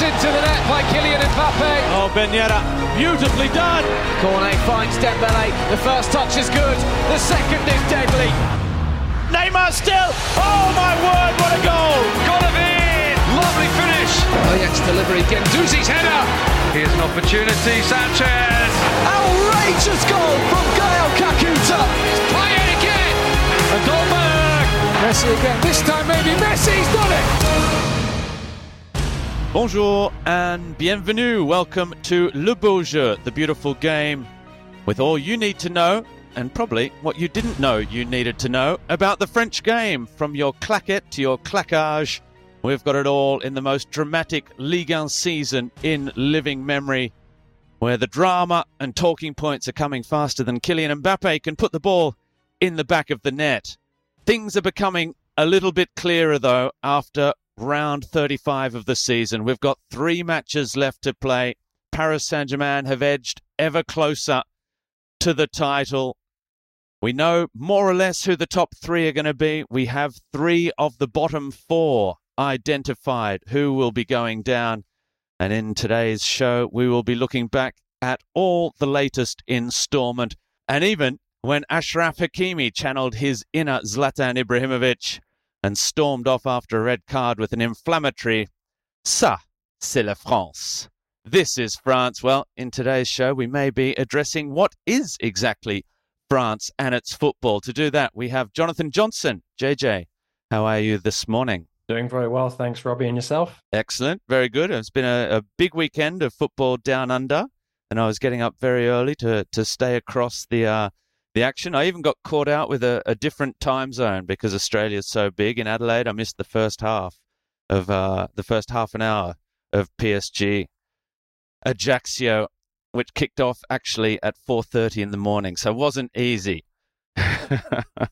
Into the net by Kylian Mbappe. Oh, Ben Yedder, beautifully done. Cornet finds Dembele. The first touch is good. The second is deadly. Neymar still. Oh my word, what a goal! Golovin! Lovely finish. Oh, Ajax delivery. Guendouzi's header. Here's an opportunity. Sanchez. Outrageous goal from Gael Kakuta. It's Payet again. And Dolberg. Messi again. This time maybe Messi's done it. Bonjour and bienvenue. Welcome to Le Beau Jeu, the beautiful game with all you need to know and probably what you didn't know you needed to know about the French game. From your claquette to your claquage, we've got it all in the most dramatic Ligue 1 season in living memory, where the drama and talking points are coming faster than Kylian Mbappe can put the ball in the back of the net. Things are becoming a little bit clearer, though, after round 35 of the season. We've got three matches left to play. Paris Saint Germain have edged ever closer to the title. We know more or less who the top three are going to be. We have three of the bottom four identified who will be going down. And in today's show, we will be looking back at all the latest installment. And even when Achraf Hakimi channeled his inner Zlatan Ibrahimovic and stormed off after a red card with an inflammatory Ça, c'est la France. This is France. Well, in today's show, we may be addressing what is exactly France and its football. To do that, we have Jonathan Johnson. JJ, how are you this morning? Doing very well, thanks, Robbie, and yourself. Excellent, very good. It's been a, a big weekend of football down under, and I was getting up very early to to stay across the uh, the action. I even got caught out with a, a different time zone because Australia's so big. In Adelaide, I missed the first half of uh, the first half an hour of PSG Ajaccio, which kicked off actually at 4:30 in the morning, so it wasn't easy. that,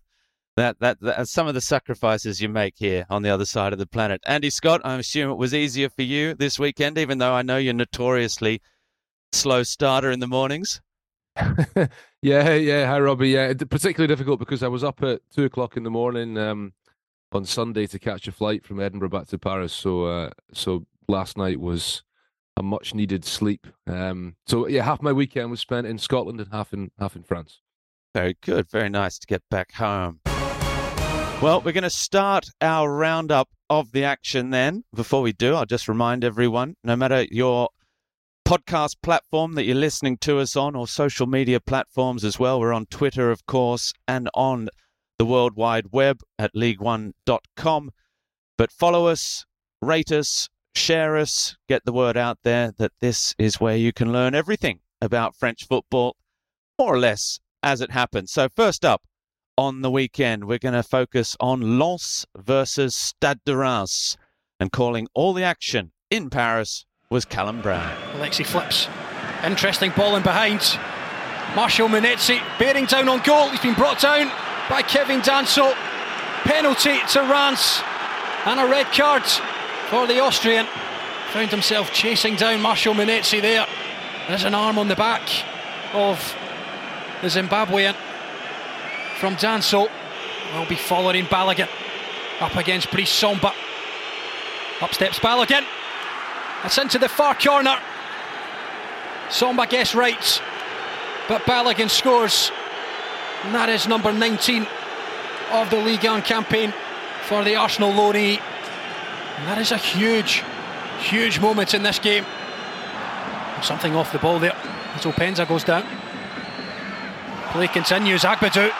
that that's some of the sacrifices you make here on the other side of the planet. Andy Scott, I assume it was easier for you this weekend, even though I know you're notoriously slow starter in the mornings. yeah, yeah. Hi, Robbie. Yeah, particularly difficult because I was up at two o'clock in the morning um, on Sunday to catch a flight from Edinburgh back to Paris. So, uh, so last night was a much needed sleep. Um, so yeah, half my weekend was spent in Scotland and half in half in France. Very good. Very nice to get back home. Well, we're going to start our roundup of the action then. Before we do, I'll just remind everyone no matter your podcast platform that you're listening to us on or social media platforms as well, we're on Twitter, of course, and on the World Wide Web at league1.com. But follow us, rate us, share us, get the word out there that this is where you can learn everything about French football, more or less as it happens. So, first up, on the weekend. We're going to focus on Lens versus Stade de Reims. And calling all the action in Paris was Callum Brown. Alexis Flips. Interesting ball in behind. Marshall Munetsi bearing down on goal. He's been brought down by Kevin Danso. Penalty to Reims. And a red card for the Austrian. Found himself chasing down Marshall Munetsi there. There's an arm on the back of the Zimbabwean from Danso. Will be following Balogun up against Brice Samba. Up steps Balogun. That's into the far corner. Samba gets right, but Balogun scores. And that is number 19 of the Ligue 1 campaign for the Arsenal loanee. That is a huge, huge moment in this game. Something off the ball there as Openda goes down. Play continues. Agbadou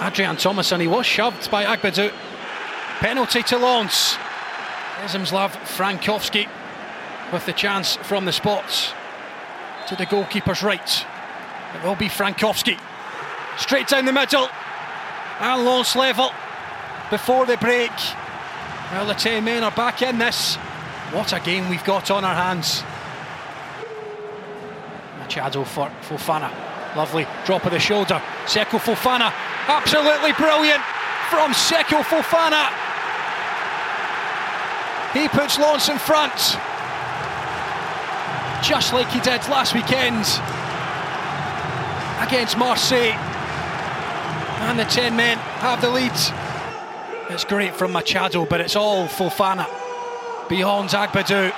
Adrien Thomasson, and he was shoved by Agbadou. Penalty to Lens. Przemysław Frankowski with the chance from the spots to the goalkeeper's right. It will be Frankowski. Straight down the middle. And Lens level before the break. Well, the 10 men are back in this. What a game we've got on our hands. Machado for Fofana. Lovely drop of the shoulder. Seko Fofana Absolutely brilliant from Seko Fofana. He puts Lens in front. Just like he did last weekend against Marseille. And the 10 men have the lead. It's great from Machado, but it's all Fofana. Beyond Agbadou.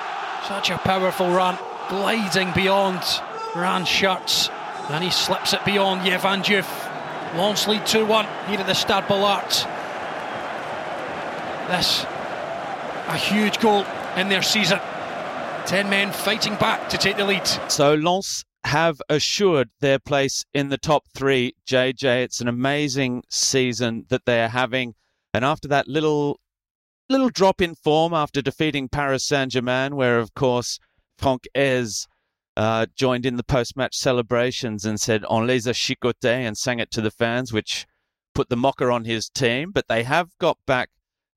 Such a powerful run, gliding beyond Reims shirts, and he slips it beyond Yehvann Diouf. Lens lead 2 1 here at the Stade Bollaert. This, a huge goal in their season. 10 men fighting back to take the lead. So Lens have assured their place in the top three. JJ, it's an amazing season that they are having. And after that little little drop in form after defeating Paris Saint Germain, where of course Franck Haise uh, joined in the post match celebrations and said "On les a chicotés" and sang it to the fans, which put the mocker on his team. But they have got back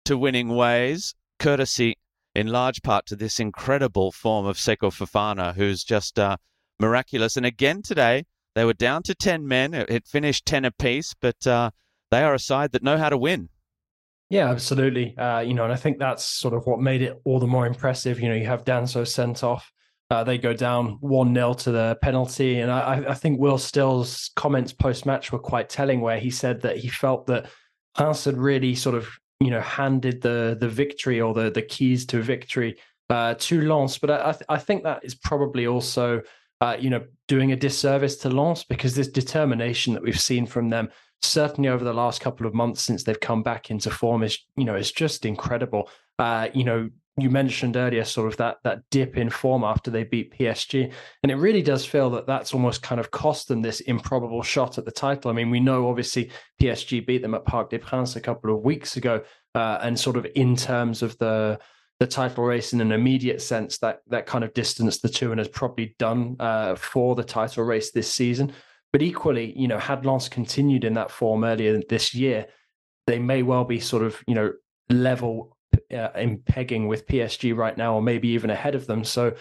to winning ways, courtesy in large part to this incredible form of Seko Fofana, who's just uh, miraculous. And again today, they were down to 10 men. It finished 10 apiece, but uh, they are a side that know how to win. Yeah, absolutely. Uh, you know, and I think that's sort of what made it all the more impressive. You know, you have Danso sent off. Uh, they go down 1 0 to the penalty. And I, I think Will Still's comments post match were quite telling, where he said that he felt that Reims had really sort of, you know, handed the the victory or the, the keys to victory uh, to Lens. But I, I think that is probably also uh, you know, doing a disservice to Lens because this determination that we've seen from them, certainly over the last couple of months since they've come back into form, is you know, is just incredible. Uh, you know, you mentioned earlier sort of that that dip in form after they beat PSG, and it really does feel that that's almost kind of cost them this improbable shot at the title. I mean, we know obviously PSG beat them at Parc des Princes a couple of weeks ago, uh, and sort of in terms of the the title race in an immediate sense that that kind of distanced the two and has probably done uh, for the title race this season. But equally, you know, had Lens continued in that form earlier this year, they may well be sort of you know level uh, in pegging with PSG right now, or maybe even ahead of them. So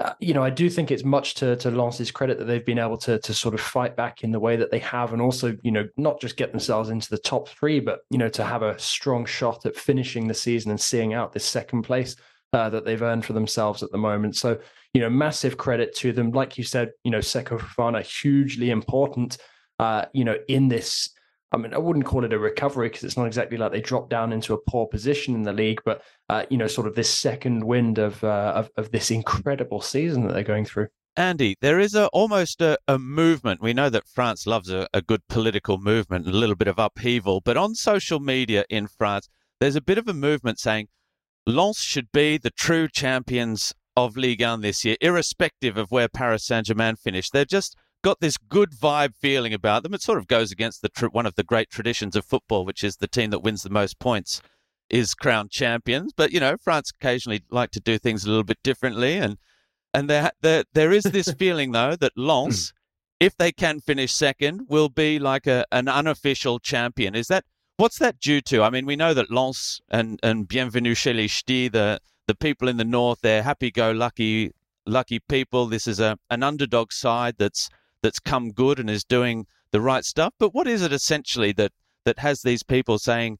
uh, you know, I do think it's much to to Lens's credit that they've been able to to sort of fight back in the way that they have, and also you know not just get themselves into the top three, but you know to have a strong shot at finishing the season and seeing out this second place uh, that they've earned for themselves at the moment. So you know, massive credit to them. Like you said, you know, Seko Fofana hugely important. Uh, you know, in this I mean, I wouldn't call it a recovery because it's not exactly like they dropped down into a poor position in the league, but uh, you know, sort of this second wind of, uh, of, of this incredible season that they're going through. Andy, there is a almost a, a movement. We know that France loves a, a good political movement a little bit of upheaval, but on social media in France, there's a bit of a movement saying Lens should be the true champions of Ligue 1 this year, irrespective of where Paris Saint Germain finished. They're just got this good vibe feeling about them. It sort of goes against the tr- one of the great traditions of football, which is the team that wins the most points is crowned champions. But you know, France occasionally like to do things a little bit differently, and and there there, there is this feeling though that Lens, if they can finish second, will be like a an unofficial champion. Is that what's that due to? I mean, we know that Lens and and Bienvenue chez les Ch'tis, the the people in the north, they're happy-go-lucky lucky people. This is a an underdog side that's that's come good and is doing the right stuff. But what is it essentially that that has these people saying,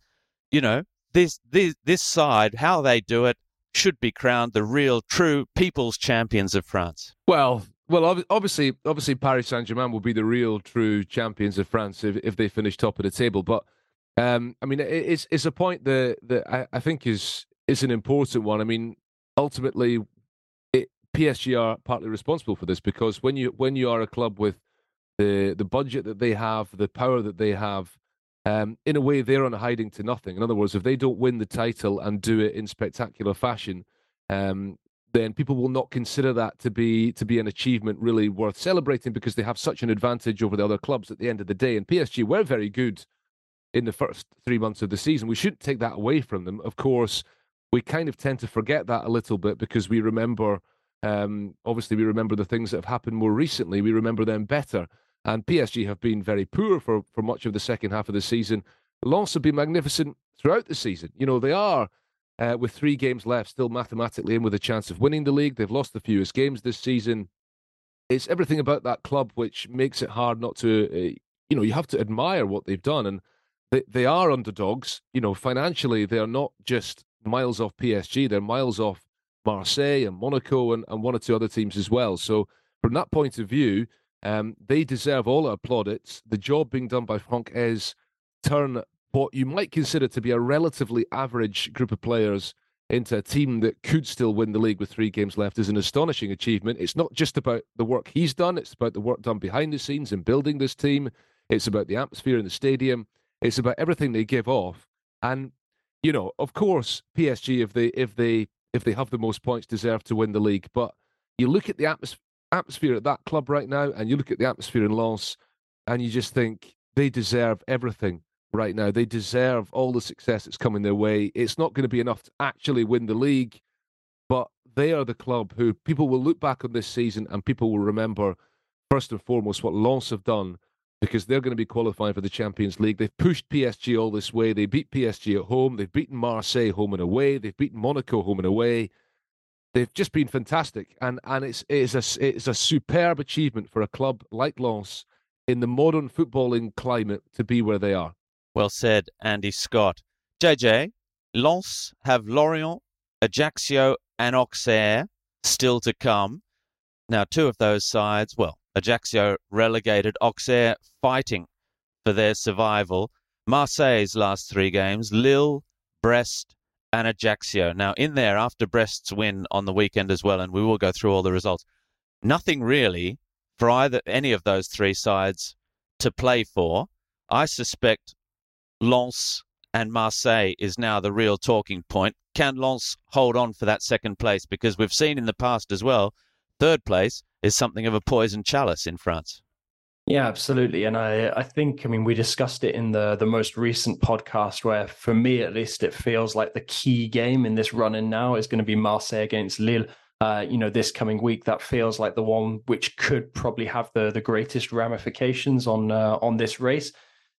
you know, this this this side, how they do it, should be crowned the real, true people's champions of France? Well, well, obviously, obviously, Paris Saint Germain will be the real, true champions of France if, if they finish top of the table. But um, I mean, it's it's a point that that I, I think is is an important one. I mean, ultimately, PSG are partly responsible for this because when you when you are a club with the the budget that they have, the power that they have, um, in a way they're on a hiding to nothing. In other words, if they don't win the title and do it in spectacular fashion, um, then people will not consider that to be to be an achievement really worth celebrating because they have such an advantage over the other clubs at the end of the day. And PSG were very good in the first three months of the season. We shouldn't take that away from them. Of course, we kind of tend to forget that a little bit because we remember um, obviously, we remember the things that have happened more recently. We remember them better. And PSG have been very poor for, for much of the second half of the season. Lens have been magnificent throughout the season. You know, they are, uh, with three games left, still mathematically in with a chance of winning the league. They've lost the fewest games this season. It's everything about that club which makes it hard not to, uh, you know, you have to admire what they've done. And they, they are underdogs. You know, financially, they are not just miles off PSG, they're miles off Marseille and Monaco and, and one or two other teams as well. So from that point of view, um, they deserve all our plaudits. The job being done by Franck Haise turn what you might consider to be a relatively average group of players into a team that could still win the league with three games left is an astonishing achievement. It's not just about the work he's done, it's about the work done behind the scenes in building this team. It's about the atmosphere in the stadium. It's about everything they give off. And, you know, of course, PSG, if they if they if they have the most points, deserve to win the league. But you look at the atmos- atmosphere at that club right now, and you look at the atmosphere in Lens, and you just think they deserve everything right now. They deserve all the success that's coming their way. It's not going to be enough to actually win the league, but they are the club who people will look back on this season and people will remember first and foremost what Lens have done because they're going to be qualifying for the Champions League. They've pushed PSG all this way. They beat PSG at home. They've beaten Marseille home and away. They've beaten Monaco home and away. They've just been fantastic, and and it's it's a it's a superb achievement for a club like Lens in the modern footballing climate to be where they are. Well said, Andy Scott. JJ, Lens have Lorient, Ajaccio, and Auxerre still to come. Now, two of those sides, well, Ajaccio relegated, Auxerre fighting for their survival. Marseille's last three games, Lille, Brest, and Ajaccio. Now, in there, after Brest's win on the weekend as well, and we will go through all the results, nothing really for either any of those three sides to play for. I suspect Lens and Marseille is now the real talking point. Can Lens hold on for that second place? Because we've seen in the past as well, third place is something of a poison chalice in France. Yeah, absolutely. And I, I think, I mean, we discussed it in the the most recent podcast where for me at least it feels like the key game in this run in now is going to be Marseille against Lille. Uh, you know, this coming week, that feels like the one which could probably have the the greatest ramifications on uh, on this race.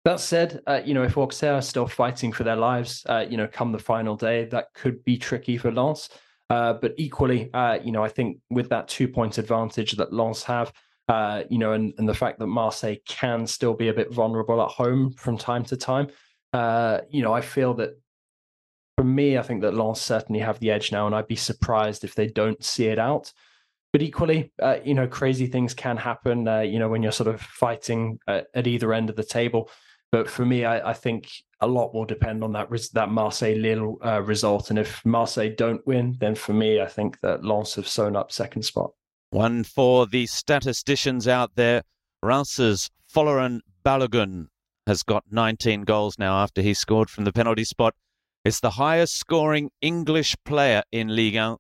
That said, uh, you know, if Auxerre are still fighting for their lives, uh, you know, come the final day, that could be tricky for Lens. Uh, but equally, uh, you know, I think with that two point advantage that Lens have, uh, you know, and, and the fact that Marseille can still be a bit vulnerable at home from time to time, uh, you know, I feel that for me, I think that Lens certainly have the edge now, and I'd be surprised if they don't see it out. But equally, uh, you know, crazy things can happen, you know, when you're sort of fighting at, at either end of the table. But for me, I, I think a lot will depend on that that Marseille Lille uh, result. And if Marseille don't win, then for me, I think that Lens have sewn up second spot. One for the statisticians out there. Reims' Folarin Balogun has got 19 goals now after he scored from the penalty spot. It's the highest scoring English player in Ligue 1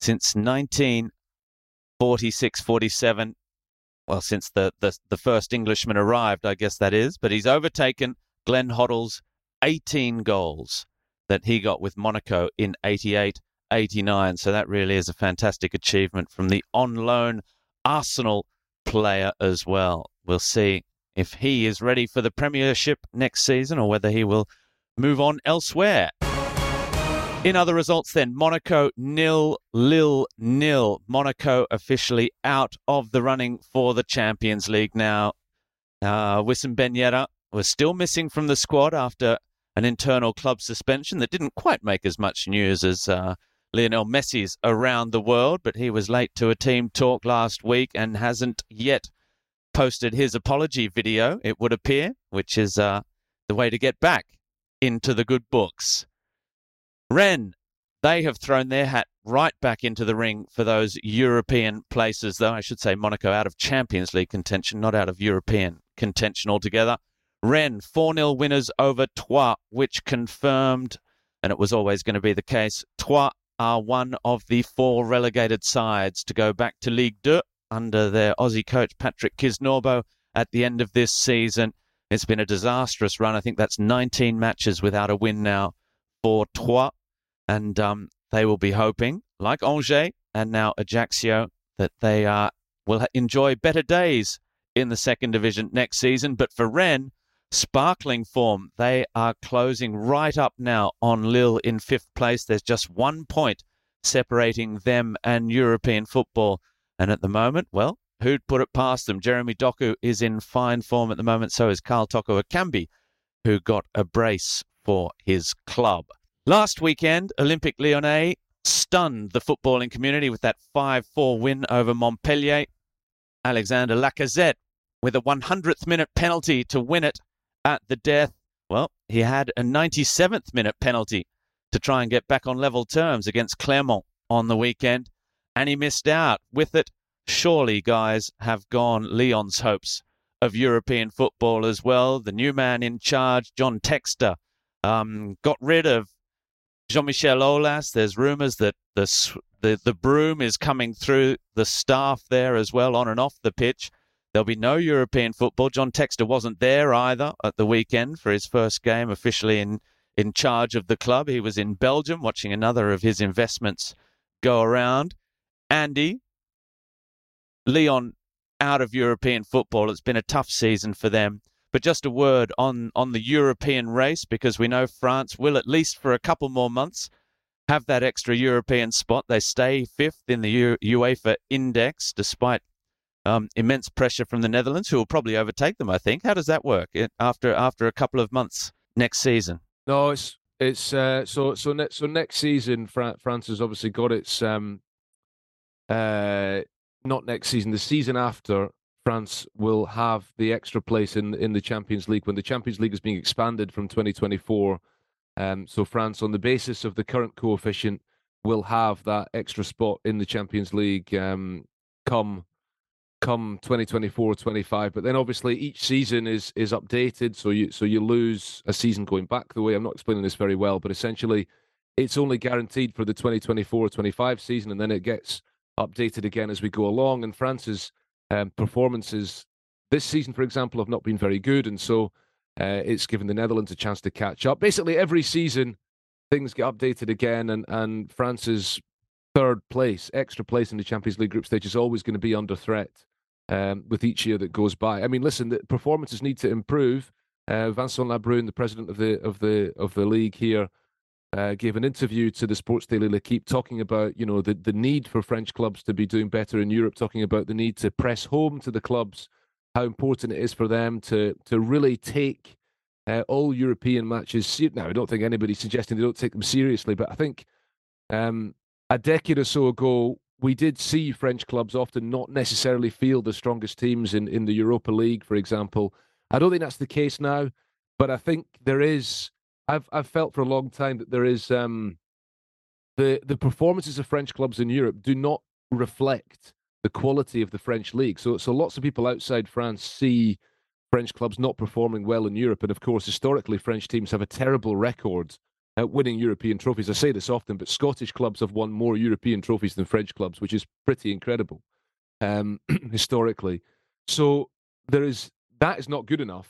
since 1946 47 well, since the, the, the first Englishman arrived, I guess that is. But he's overtaken Glenn Hoddle's 18 goals that he got with Monaco in 88 89. So that really is a fantastic achievement from the on loan Arsenal player as well. We'll see if he is ready for the Premiership next season or whether he will move on elsewhere. In other results, then, Monaco nil, Lille nil. Monaco officially out of the running for the Champions League now. Uh, Wissam Ben Yedder was still missing from the squad after an internal club suspension that didn't quite make as much news as uh, Lionel Messi's around the world, but he was late to a team talk last week and hasn't yet posted his apology video, it would appear, which is uh, the way to get back into the good books. Rennes, they have thrown their hat right back into the ring for those European places, though I should say Monaco out of Champions League contention, not out of European contention altogether. Rennes, 4 0 winners over Troyes, which confirmed, and it was always going to be the case, Troyes are one of the four relegated sides to go back to Ligue 2 under their Aussie coach Patrick Kisnorbo at the end of this season. It's been a disastrous run. I think that's 19 matches without a win now for Troyes. And um, they will be hoping, like Angers and now Ajaccio, that they uh, will enjoy better days in the second division next season. But for Rennes, sparkling form. They are closing right up now on Lille in fifth place. There's just one point separating them and European football. And at the moment, well, who'd put it past them? Jeremy Doku is in fine form at the moment. So is Karl Toko Ekambi, who got a brace for his club. Last weekend, Olympique Lyonnais stunned the footballing community with that 5 4 win over Montpellier. Alexandre Lacazette with a 100th minute penalty to win it at the death. Well, he had a 97th minute penalty to try and get back on level terms against Clermont on the weekend, and he missed out. With it, surely, guys, have gone Lyon's hopes of European football as well. The new man in charge, John Textor, um, got rid of Jean Michel Aulas. There's rumours that the, the, the broom is coming through the staff there as well, on and off the pitch. There'll be no European football. John Textor wasn't there either at the weekend for his first game officially in, in charge of the club. He was in Belgium watching another of his investments go around. Andy, Lyon out of European football. It's been a tough season for them. But just a word on, on the European race, because we know France will, at least for a couple more months, have that extra European spot. They stay fifth in the U- UEFA index, despite um, immense pressure from the Netherlands, who will probably overtake them. I think. How does that work it, after after a couple of months next season? No, it's it's uh, so so next so next season France has obviously got its um, uh, not next season the season after France will have the extra place in in the Champions League when the Champions League is being expanded from 2024. Um, so France, on the basis of the current coefficient, will have that extra spot in the Champions League um, come come 2024 25 but then obviously each season is is updated so you so you lose a season going back the way i'm not explaining this very well but essentially it's only guaranteed for the 2024 or 25 season and then it gets updated again as we go along and france's um, performances this season for example have not been very good and so uh, it's given the netherlands a chance to catch up basically every season things get updated again and and france's third place extra place in the champions league group stage is always going to be under threat um, with each year that goes by. I mean, listen, the performances need to improve. Uh, Vincent Labrune, the president of the of the of the league here, uh, gave an interview to the Sports Daily L'Equipe talking about you know the the need for French clubs to be doing better in Europe, talking about the need to press home to the clubs how important it is for them to to really take uh, all European matches. Now, I don't think anybody's suggesting they don't take them seriously, but I think um, a decade or so ago, we did see French clubs often not necessarily field the strongest teams in, in the Europa League, for example. I don't think that's the case now, but I think there is. I've I've felt for a long time that there is um, the the performances of French clubs in Europe do not reflect the quality of the French league. So so lots of people outside France see French clubs not performing well in Europe, and of course historically French teams have a terrible record at winning European trophies. I say this often, but Scottish clubs have won more European trophies than French clubs, which is pretty incredible um, historically. So there is that is not good enough,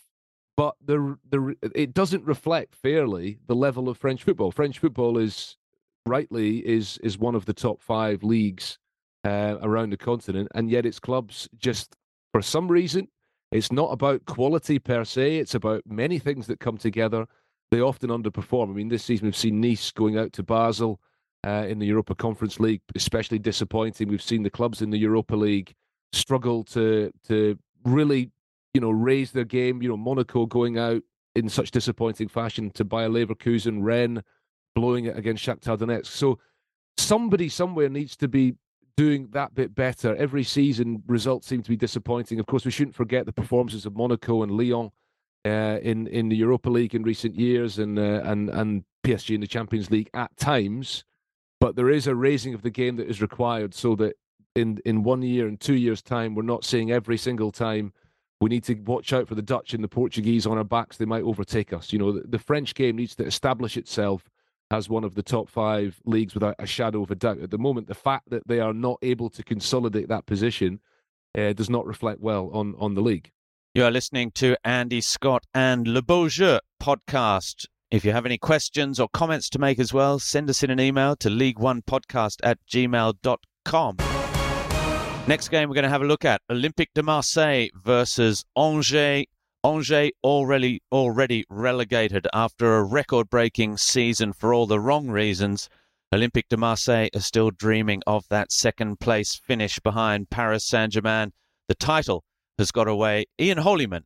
but the the it doesn't reflect fairly the level of French football. French football is rightly is is one of the top five leagues uh, around the continent, and yet its clubs just for some reason it's not about quality per se. It's about many things that come together they often underperform. I mean, this season we've seen Nice going out to Basel uh, in the Europa Conference League, especially disappointing. We've seen the clubs in the Europa League struggle to to really, you know, raise their game. You know, Monaco going out in such disappointing fashion to Bayer Leverkusen, Rennes blowing it against Shakhtar Donetsk. So somebody somewhere needs to be doing that bit better. Every season results seem to be disappointing. Of course, we shouldn't forget the performances of Monaco and Lyon uh, in in the Europa League in recent years and uh, and and PSG in the Champions League at times, but there is a raising of the game that is required so that in in one year and two years time we're not seeing every single time we need to watch out for the Dutch and the Portuguese on our backs they might overtake us. You know the, the French game needs to establish itself as one of the top five leagues without a shadow of a doubt. At the moment, the fact that they are not able to consolidate that position uh, does not reflect well on on the league. You are listening to Andy Scott and Le Beau Jeu podcast. If you have any questions or comments to make as well, send us in an email to league1podcast at gmail.com. Next game we're going to have a look at Olympique de Marseille versus Angers. Angers already already relegated after a record-breaking season for all the wrong reasons. Olympique de Marseille are still dreaming of that second place finish behind Paris Saint-Germain. The title has got away. Ian Holyman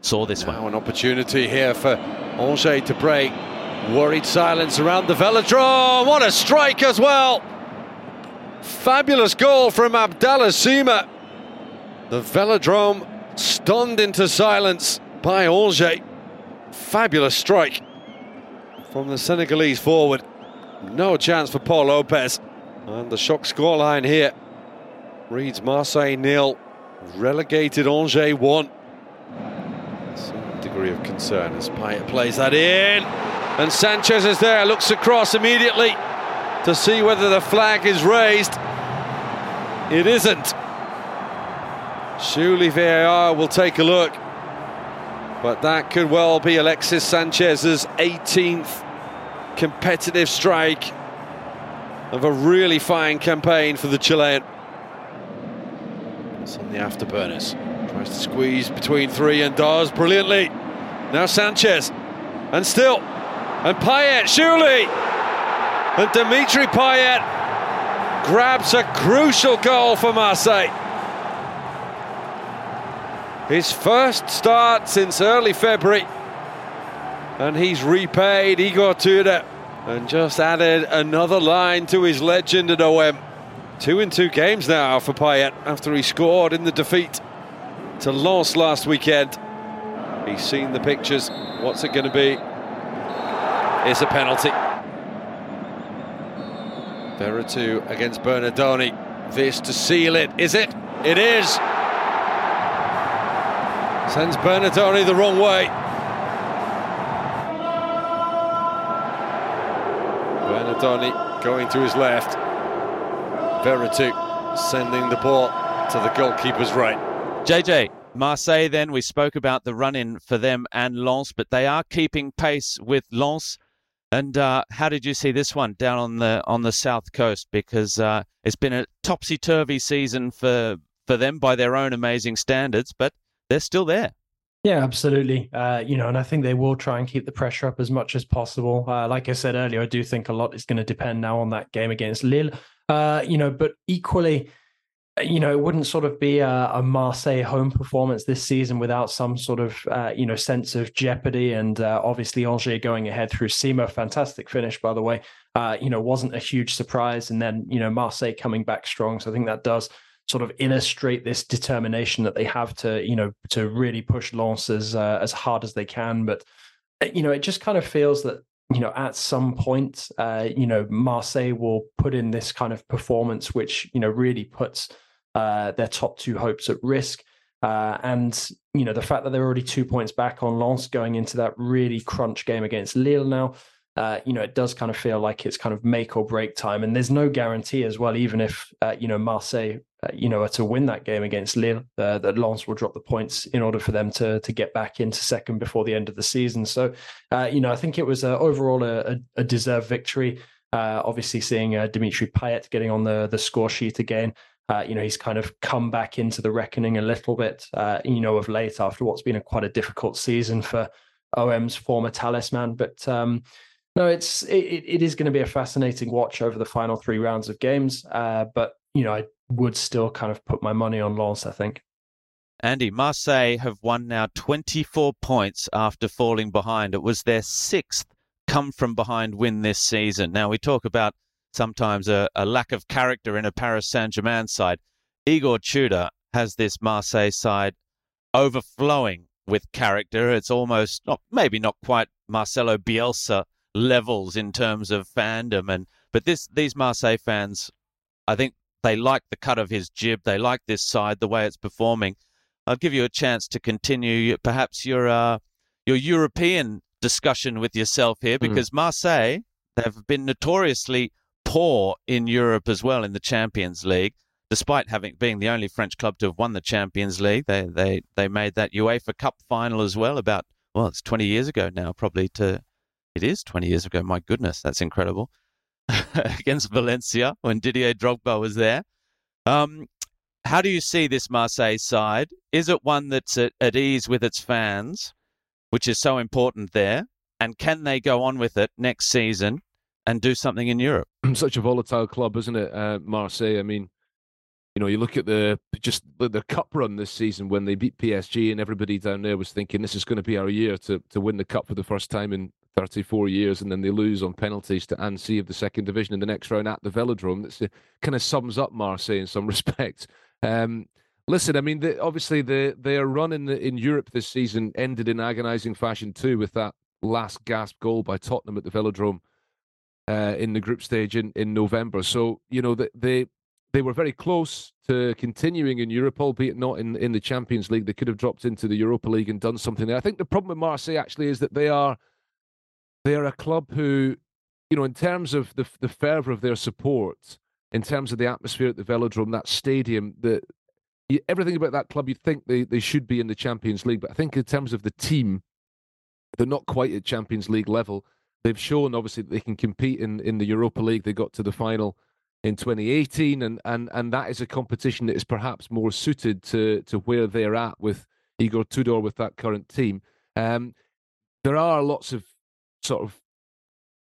saw this now one. An opportunity here for Angers to break. Worried silence around the velodrome. What a strike as well. Fabulous goal from Abdallah Sima. The velodrome stunned into silence by Angers. Fabulous strike from the Senegalese forward. No chance for Pau Lopez. And the shock scoreline here reads Marseille nil, relegated Angers one. Some degree of concern as Payet plays that in. And Sanchez is there, looks across immediately to see whether the flag is raised. It isn't. Surely VAR will take a look. But that could well be Alexis Sanchez's 18th competitive strike of a really fine campaign for the Chilean. It's on the afterburners. Tries to squeeze between three and does brilliantly. Now Sanchez. And still. And Payet, surely. And Dimitri Payet grabs a crucial goal for Marseille. His first start since early February. And he's repaid Igor Tudor and just added another line to his legend at OM. Two in two games now for Payet after he scored in the defeat to Lens last weekend. He's seen the pictures. What's it going to be? It's a penalty. Veretout against Bernardoni. This to seal it. Is it? It is. Sends Bernardoni the wrong way. Bernardoni going to his left. Veretout sending the ball to the goalkeeper's right. JJ, Marseille then, we spoke about the run in for them and Lens, but they are keeping pace with Lens. And uh, how did you see this one down on the on the south coast? Because uh, it's been a topsy turvy season for for them by their own amazing standards, but they're still there. Yeah, absolutely. Uh, you know, and I think they will try and keep the pressure up as much as possible. Uh, like I said earlier, I do think a lot is going to depend now on that game against Lille. Uh, you know, but equally, you know, it wouldn't sort of be a, a, Marseille home performance this season without some sort of, uh, you know, sense of jeopardy. And uh, obviously, Angers going ahead through Sima, fantastic finish, by the way, uh, you know, wasn't a huge surprise. And then, you know, Marseille coming back strong. So I think that does sort of illustrate this determination that they have to, you know, to really push Lens as, uh, as hard as they can. But, uh, you know, it just kind of feels that you know, at some point, uh, you know, Marseille will put in this kind of performance, which you know really puts uh, their top two hopes at risk. Uh, and you know, the fact that they're already two points back on Lens going into that really crunch game against Lille now, uh, you know, it does kind of feel like it's kind of make or break time. And there's no guarantee as well, even if, uh, you know, Marseille, uh, you know, are to win that game against Lille, uh, that Lens will drop the points in order for them to to get back into second before the end of the season. So, uh, you know, I think it was uh, overall a, a, deserved victory. obviously, seeing Dimitri Payet getting on the, the score sheet again. you know, he's kind of come back into the reckoning a little bit, you know, of late after what's been a quite a difficult season for OM's former talisman. But, um, no, it's it, it is going to be a fascinating watch over the final three rounds of games. Uh, but you know, I would still kind of put my money on Lens. I think. Andy, Marseille have won now 24 points after falling behind. It was their sixth come from behind win this season. Now we talk about sometimes a, a lack of character in a Paris Saint Germain side. Igor Tudor has this Marseille side overflowing with character. It's almost not, maybe not quite Marcelo Bielsa levels in terms of fandom and but this these Marseille fans I think they like the cut of his jib they like this side the way it's performing I'll give you a chance to continue perhaps your uh, your European discussion with yourself here hmm. because mm. Marseille they've been notoriously poor in Europe as well in the Champions League despite having being the only French club to have won the Champions League they they they made that UEFA Cup final as well about well it's 20 years ago now probably to it is 20 years ago. My goodness, that's incredible. Against Valencia when Didier Drogba was there. Um, how do you see this Marseille side? Is it one that's at, at ease with its fans, which is so important there? And can they go on with it next season and do something in Europe? Such a volatile club, isn't it, uh, Marseille? I mean, you know, you look at the just the, cup run this season when they beat PSG, and everybody down there was thinking this is going to be our year to to win the cup for the first time in 34 years, and then they lose on penalties to Annecy of the second division in the next round at the Velodrome. That kind of sums up Marseille in some respects. Um, listen, I mean, the, obviously the, their run in, the, in Europe this season ended in agonising fashion too, with that last gasp goal by Tottenham at the Velodrome. uh, in the group stage in, in November. So you know they they were very close to continuing in Europe, albeit not in in the Champions League. They could have dropped into the Europa League and done something there. I think the problem with Marseille actually is that they are they are a club who, you know, in terms of the the fervour of their support, in terms of the atmosphere at the Velodrome, that stadium, the everything about that club, you'd think they, they should be in the Champions League. But I think in terms of the team, they're not quite at Champions League level. They've shown obviously that they can compete in, in the Europa League. They got to the final in 2018, and, and and that is a competition that is perhaps more suited to to where they're at with Igor Tudor with that current team. Um, there are lots of sort of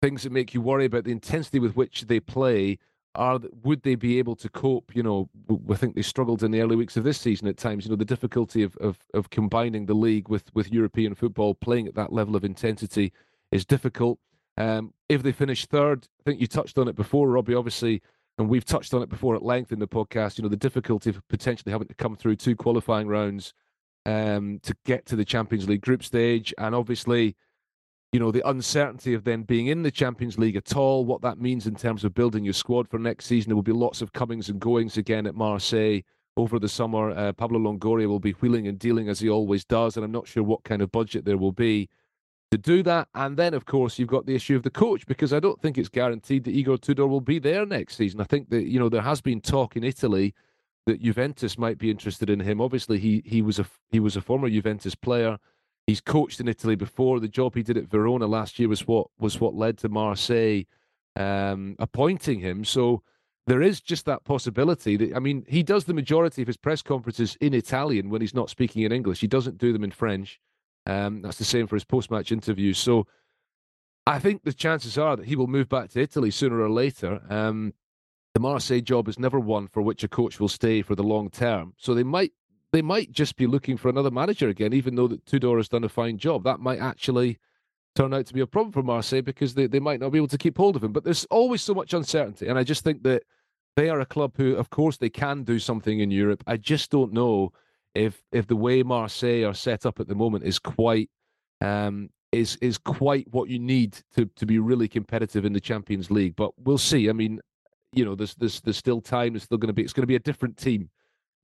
things that make you worry about the intensity with which they play are would they be able to cope? You know, I think they struggled in the early weeks of this season at times. You know, the difficulty of of, of combining the league with with European football, playing at that level of intensity, is difficult. Um, if they finish third, I think you touched on it before, Robbie. Obviously, and we've touched on it before at length in the podcast. You know, the difficulty of potentially having to come through two qualifying rounds um, to get to the Champions League group stage, and obviously you know, the uncertainty of then being in the Champions League at all, what that means in terms of building your squad for next season. There will be lots of comings and goings again at Marseille over the summer. Uh, Pablo Longoria will be wheeling and dealing as he always does, and I'm not sure what kind of budget there will be to do that. And then, of course, you've got the issue of the coach because I don't think it's guaranteed that Igor Tudor will be there next season. I think that you know there has been talk in Italy that Juventus might be interested in him. Obviously, he he was a he was a former Juventus player. He's coached in Italy before. The job he did at Verona last year was what was what led to Marseille um, appointing him. So there is just that possibility. That, I mean, he does the majority of his press conferences in Italian when he's not speaking in English. He doesn't do them in French. Um, that's the same for his post-match interviews. So I think the chances are that he will move back to Italy sooner or later. Um, the Marseille job is never one for which a coach will stay for the long term. So they might they might just be looking for another manager again, even though that Tudor has done a fine job. That might actually turn out to be a problem for Marseille because they, they might not be able to keep hold of him. But there's always so much uncertainty. And I just think that they are a club who, of course, they can do something in Europe. I just don't know if if the way Marseille are set up at the moment is quite um, is is quite what you need to to be really competitive in the Champions League. But we'll see. I mean, you know, there's there's there's still time. It's still going to be it's going to be a different team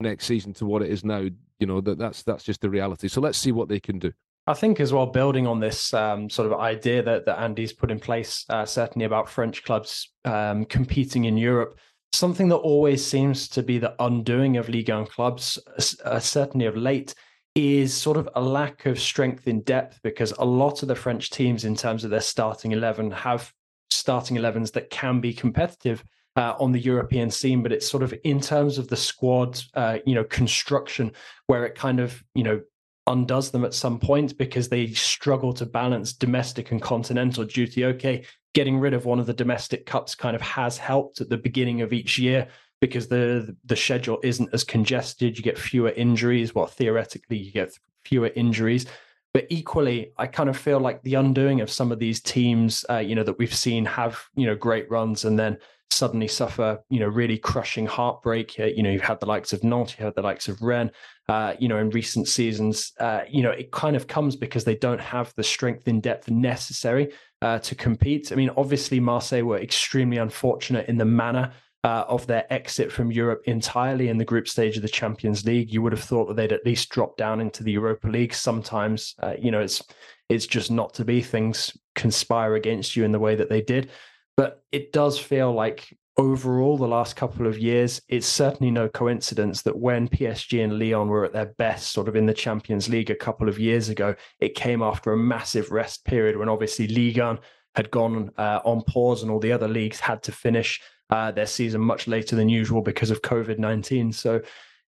next season to what it is now. You know that that's that's just the reality. So let's see what they can do. I think as well, building on this um, sort of idea that that Andy's put in place, uh, certainly about French clubs um, competing in Europe. Something that always seems to be the undoing of Ligue 1 clubs, uh, certainly of late, is sort of a lack of strength in depth because a lot of the French teams, in terms of their starting 11, have starting 11s that can be competitive uh, on the European scene, but it's sort of in terms of the squad, uh, you know, construction where it kind of, you know, undoes them at some point because they struggle to balance domestic and continental duty. Okay, getting rid of one of the domestic cups kind of has helped at the beginning of each year because the the schedule isn't as congested. You get fewer injuries. Well, theoretically, you get fewer injuries. But equally, I kind of feel like the undoing of some of these teams, uh, you know, that we've seen have, you know, great runs and then suddenly suffer, you know, really crushing heartbreak. You know, you've had the likes of Nantes, you had the likes of Rennes, uh, you know, in recent seasons. Uh, you know, it kind of comes because they don't have the strength in depth necessary uh, to compete. I mean, obviously, Marseille were extremely unfortunate in the manner uh, of their exit from Europe entirely in the group stage of the Champions League. You would have thought that they'd at least drop down into the Europa League. Sometimes, uh, you know, it's it's just not to be. Things conspire against you in the way that they did. But it does feel like overall, the last couple of years, it's certainly no coincidence that when PSG and Lyon were at their best, sort of in the Champions League a couple of years ago, it came after a massive rest period when obviously Ligue 1 had gone uh, on pause and all the other leagues had to finish uh, their season much later than usual because of COVID 19. So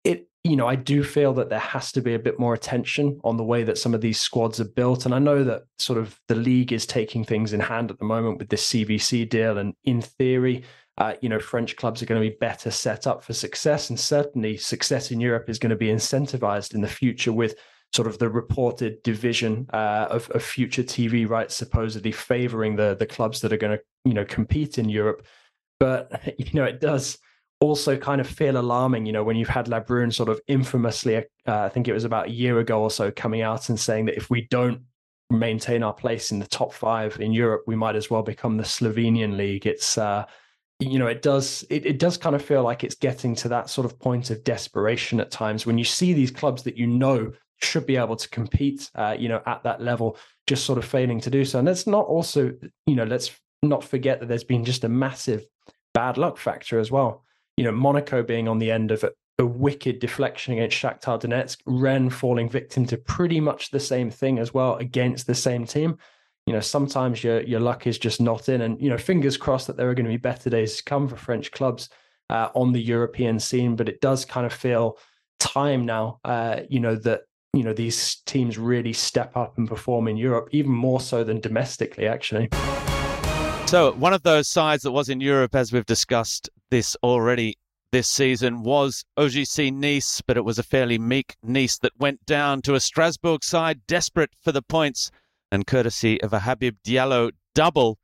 it you know, I do feel that there has to be a bit more attention on the way that some of these squads are built. And I know that sort of the league is taking things in hand at the moment with this CVC deal. And in theory, uh, you know, French clubs are going to be better set up for success. And certainly success in Europe is going to be incentivized in the future with sort of the reported division uh, of, of future TV rights supposedly favoring the, the clubs that are going to, you know, compete in Europe. But, you know, it does also kind of feel alarming, you know, when you've had Labrune sort of infamously, uh, I think it was about a year ago or so, coming out and saying that if we don't maintain our place in the top five in Europe, we might as well become the Slovenian league. It's uh, you know, it does it, it does kind of feel like it's getting to that sort of point of desperation at times when you see these clubs that you know should be able to compete, uh, you know, at that level, just sort of failing to do so. And let's not also, you know, let's not forget that there's been just a massive bad luck factor as well. You know, Monaco being on the end of a, a wicked deflection against Shakhtar Donetsk, Rennes falling victim to pretty much the same thing as well against the same team. You know, sometimes your your luck is just not in, and you know, fingers crossed that there are going to be better days to come for French clubs uh, on the European scene. But it does kind of feel time now, uh, you know, that you know these teams really step up and perform in Europe, even more so than domestically, actually. So, one of those sides that was in Europe, as we've discussed this already this season, was OGC Nice, but it was a fairly meek Nice that went down to a Strasbourg side desperate for the points, and courtesy of a Habib Diallo double,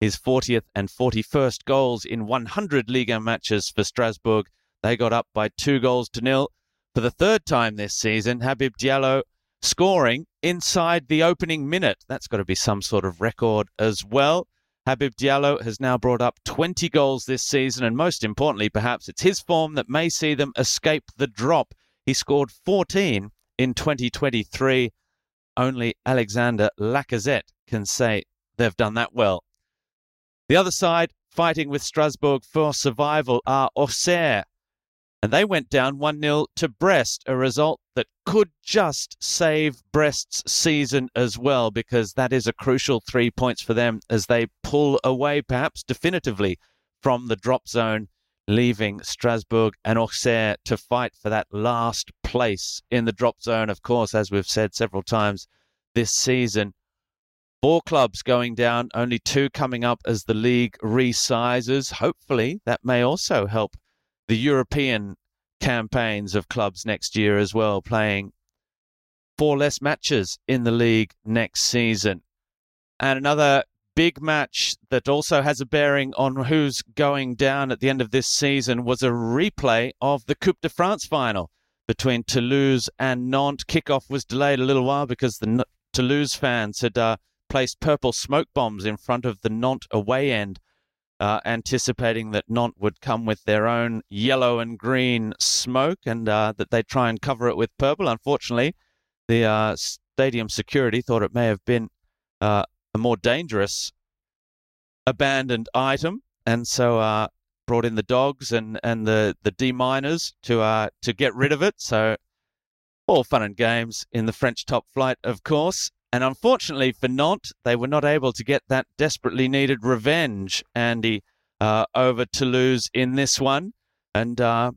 his 40th and 41st goals in 100 Liga matches for Strasbourg. They got up by two goals to nil. For the third time this season, Habib Diallo scoring inside the opening minute. That's got to be some sort of record as well. Habib Diallo has now brought up 20 goals this season, and most importantly, perhaps it's his form that may see them escape the drop. He scored 14 in 2023. Only Alexandre Lacazette can say they've done that well. The other side, fighting with Strasbourg for survival, are Auxerre, and they went down 1 0 to Brest, a result that could just save Brest's season as well, because that is a crucial three points for them as they pull away, perhaps definitively, from the drop zone, leaving Strasbourg and Auxerre to fight for that last place in the drop zone. Of course, as we've said several times this season, Four clubs going down, only two coming up as the league resizes. Hopefully, that may also help the European campaigns of clubs next year as well, playing four less matches in the league next season. And another big match that also has a bearing on who's going down at the end of this season was a replay of the Coupe de France final between Toulouse and Nantes. Kickoff was delayed a little while because the Toulouse fans had uh, placed purple smoke bombs in front of the Nantes away end uh, anticipating that Nantes would come with their own yellow and green smoke and uh, that they'd try and cover it with purple. Unfortunately, the uh, stadium security thought it may have been uh, a more dangerous abandoned item, and so uh, brought in the dogs and, and the, the deminers to uh, to get rid of it. So all fun and games in the French top flight, of course. And unfortunately for Nantes, they were not able to get that desperately needed revenge, Andy, uh, over Toulouse in this one. And uh,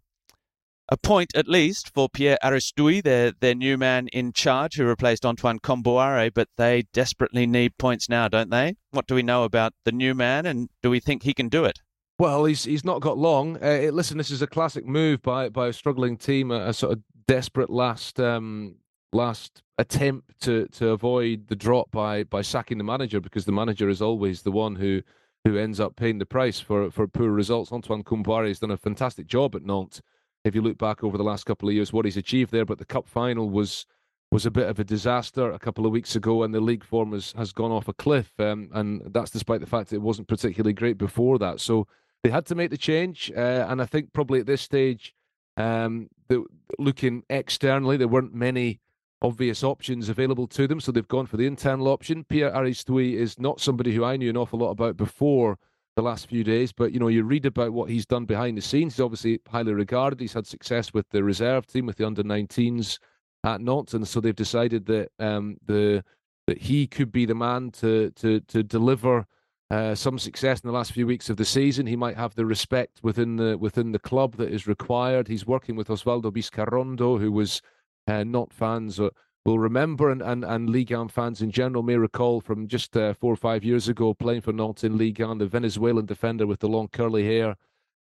a point at least for Pierre Aristouy, their, their new man in charge, who replaced Antoine Kombouaré, but they desperately need points now, don't they? What do we know about the new man, and do we think he can do it? Well, he's he's not got long. Uh, listen, this is a classic move by by a struggling team, a, a sort of desperate last um, last attempt to to avoid the drop by by sacking the manager because the manager is always the one who who ends up paying the price for for poor results. Antoine Kombouaré has done a fantastic job at Nantes. If you look back over the last couple of years, what he's achieved there, but the cup final was was a bit of a disaster a couple of weeks ago, and the league form has, has gone off a cliff. Um, and that's despite the fact it wasn't particularly great before that. So they had to make the change, uh, and I think probably at this stage, um, the, looking externally, there weren't many obvious options available to them, so they've gone for the internal option. Pierre Aristouy is not somebody who I knew an awful lot about before the last few days, but you know, you read about what he's done behind the scenes. He's obviously highly regarded. He's had success with the reserve team, with the under 19s at Nantes, and so they've decided that um, the that he could be the man to to to deliver uh, some success in the last few weeks of the season. He might have the respect within the within the club that is required. He's working with Osvaldo Vizcarrondo, who was uh, Nantes fans uh, will remember, and, and, and Ligue 1 fans in general may recall from just uh, four or five years ago playing for Nantes in Ligue 1, the Venezuelan defender with the long curly hair,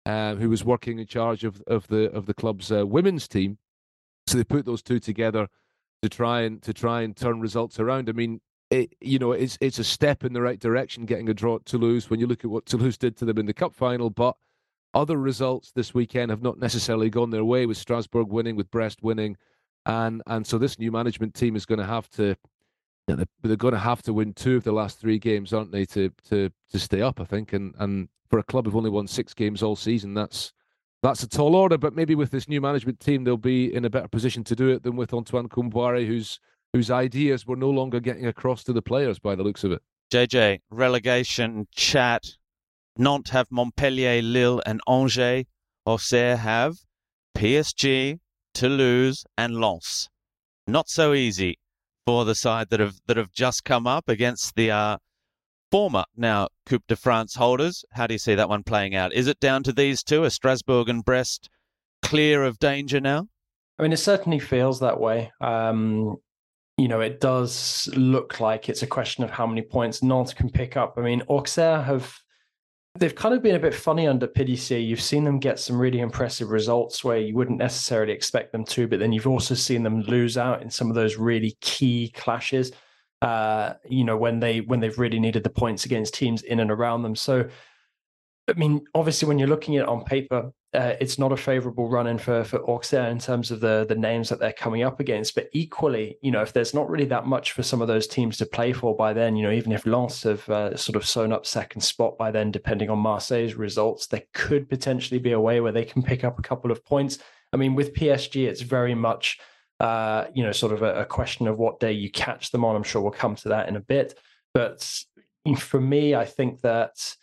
uh, who was working in charge of, of the of the club's uh, women's team. So they put those two together to try and to try and turn results around. I mean, it, you know, it's it's a step in the right direction getting a draw at Toulouse when you look at what Toulouse did to them in the cup final, but other results this weekend have not necessarily gone their way with Strasbourg winning, with Brest winning, and and so this new management team is going to have to they're, going to have to win two of the last three games, aren't they, to to to stay up? I think, and and for a club who've only won six games all season, that's that's a tall order. But maybe with this new management team, they'll be in a better position to do it than with Antoine Kombouaré, whose whose ideas were no longer getting across to the players by the looks of it. JJ, relegation chat. Nantes have Montpellier, Lille, and Angers. Auxerre have PSG, Toulouse, and Lens. Not so easy for the side that have that have just come up against the uh, former now Coupe de France holders. How do you see that one playing out? Is it down to these two? Are Strasbourg and Brest clear of danger now? I mean, it certainly feels that way. Um, you know, it does look like it's a question of how many points Nantes can pick up. I mean, Auxerre have they've kind of been a bit funny under PDC. You've seen them get some really impressive results where you wouldn't necessarily expect them to, but then you've also seen them lose out in some of those really key clashes. Uh, you know, when they when they've really needed the points against teams in and around them. So I mean, obviously, when you're looking at it on paper, uh, it's not a favorable run in for for Auxerre in terms of the the names that they're coming up against. But equally, you know, if there's not really that much for some of those teams to play for by then, you know, even if Lens have uh, sort of sewn up second spot by then, depending on Marseille's results, there could potentially be a way where they can pick up a couple of points. I mean, with PSG, it's very much, uh, you know, sort of a, a question of what day you catch them on. I'm sure we'll come to that in a bit. But for me, I think that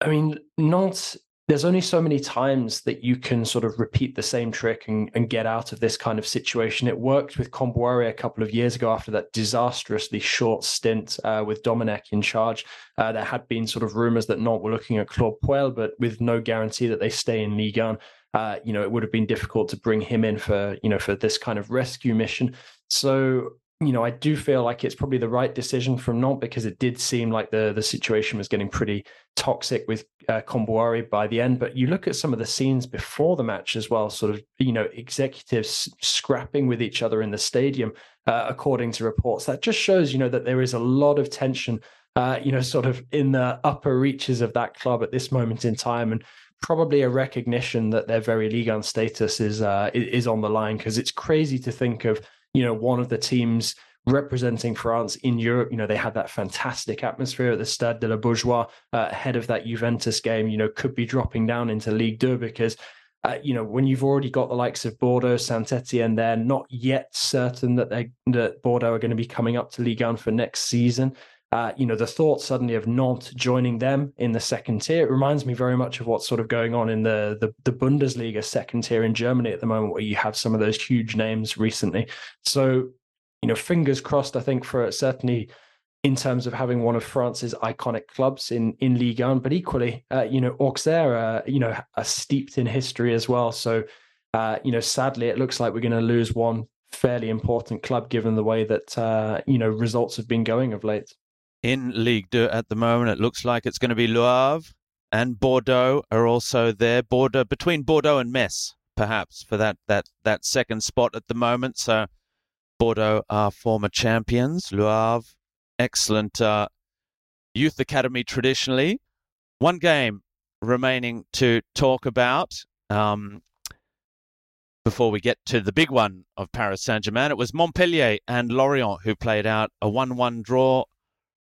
I mean, not there's only so many times that you can sort of repeat the same trick and, and get out of this kind of situation. It worked with Kombouaré a couple of years ago after that disastrously short stint uh, with Domenech in charge. Uh, there had been sort of rumors that Nantes were looking at Claude Puel, but with no guarantee that they stay in Ligue 1. Uh, you know, it would have been difficult to bring him in for, you know, for this kind of rescue mission. So you know, I do feel like it's probably the right decision from Nantes because it did seem like the the situation was getting pretty toxic with uh, by the end. But you look at some of the scenes before the match as well, sort of you know executives scrapping with each other in the stadium, uh, according to reports. That just shows you know that there is a lot of tension, uh, you know, sort of in the upper reaches of that club at this moment in time, and probably a recognition that their very Ligue 1 status is uh, is on the line because it's crazy to think of you know, one of the teams representing France in Europe. You know, they had that fantastic atmosphere at the Stade de la Beaujoire uh, ahead of that Juventus game, you know, could be dropping down into Ligue 2 because, uh, you know, when you've already got the likes of Bordeaux, Saint Etienne, they're not yet certain that they that Bordeaux are going to be coming up to Ligue 1 for next season. Uh, you know, the thought suddenly of Nantes joining them in the second tier, it reminds me very much of what's sort of going on in the, the, the Bundesliga second tier in Germany at the moment, where you have some of those huge names recently. So, you know, fingers crossed, I think, for certainly in terms of having one of France's iconic clubs in in Ligue 1, but equally, uh, you know, Auxerre, uh, you know, are steeped in history as well. So, uh, you know, sadly, it looks like we're going to lose one fairly important club given the way that uh, you know results have been going of late in Ligue 2 at the moment. It looks like it's going to be Le and Bordeaux are also there. Bordeaux between Bordeaux and Metz, perhaps for that that that second spot at the moment. So Bordeaux are former champions. Le excellent uh, youth academy traditionally. One game remaining to talk about. Um, before we get to the big one of Paris Saint Germain, it was Montpellier and Lorient who played out a 1 1 draw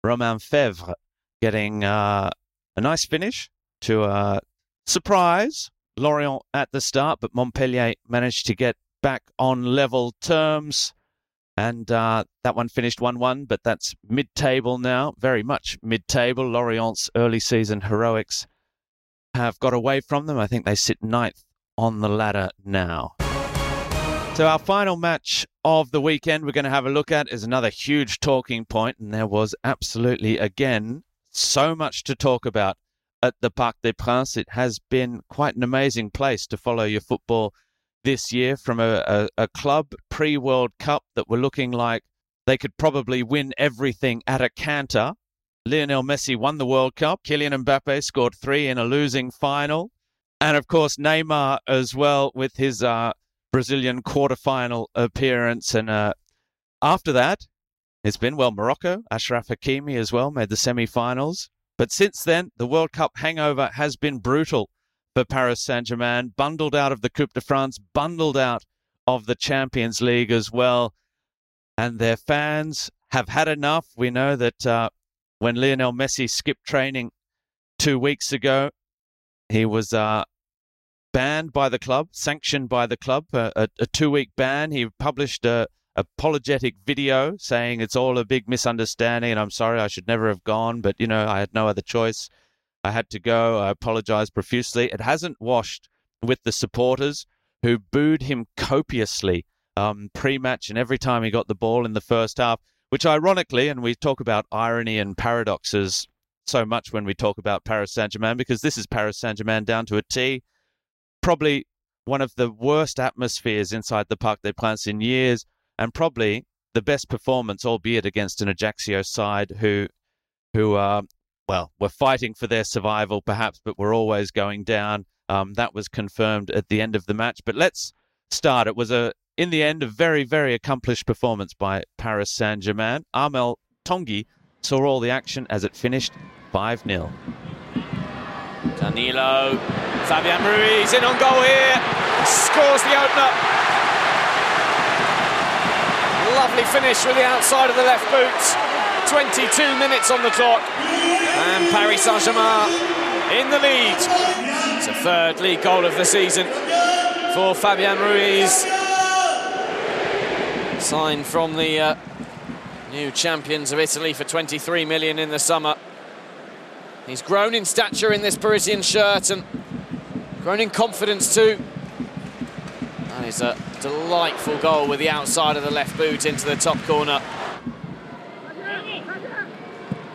Romain Faivre getting uh, a nice finish to uh, surprise Lorient at the start, but Montpellier managed to get back on level terms. And uh, that one finished 1 1, but that's mid table now, very much mid table. Lorient's early season heroics have got away from them. I think they sit ninth on the ladder now. So, our final match of the weekend we're going to have a look at is another huge talking point, and there was absolutely, again, so much to talk about at the Parc des Princes. It has been quite an amazing place to follow your football this year from a, a, a club pre World Cup that were looking like they could probably win everything at a canter. Lionel Messi won the World Cup. Kylian Mbappe scored three in a losing final. And of course, Neymar as well with his uh, Brazilian quarterfinal appearance. And uh, after that, it's been, well, Morocco, Achraf Hakimi as well, made the semi finals. But since then, the World Cup hangover has been brutal for Paris Saint Germain, bundled out of the Coupe de France, bundled out of the Champions League as well. And their fans have had enough. We know that uh, when Lionel Messi skipped training two weeks ago, he was uh, banned by the club, sanctioned by the club, a, a, a two week ban. He published a apologetic video saying it's all a big misunderstanding and I'm sorry I should never have gone, but you know, I had no other choice. I had to go. I apologize profusely. It hasn't washed with the supporters who booed him copiously um, pre match and every time he got the ball in the first half, which ironically, and we talk about irony and paradoxes so much when we talk about Paris Saint Germain because this is Paris Saint Germain down to a T. Probably one of the worst atmospheres inside the Parc des Princes in years, and probably the best performance, albeit against an Ajaccio side who, who are well, were fighting for their survival, perhaps, but were always going down. Um, that was confirmed at the end of the match. But let's start. It was a, in the end, a very, very accomplished performance by Paris Saint Germain. Armel Tongi saw all the action as it finished 5 0. Danilo, Fabian Ruiz in on goal here, scores the opener. Lovely finish with the outside of the left boot. 22 minutes on the clock. And Paris Saint-Germain in the lead. It's a third league goal of the season for Fabian Ruiz. Signed from the uh, new champions of Italy for 23 million in the summer. He's grown in stature in this Parisian shirt and grown in confidence too. That is a delightful goal with the outside of the left boot into the top corner.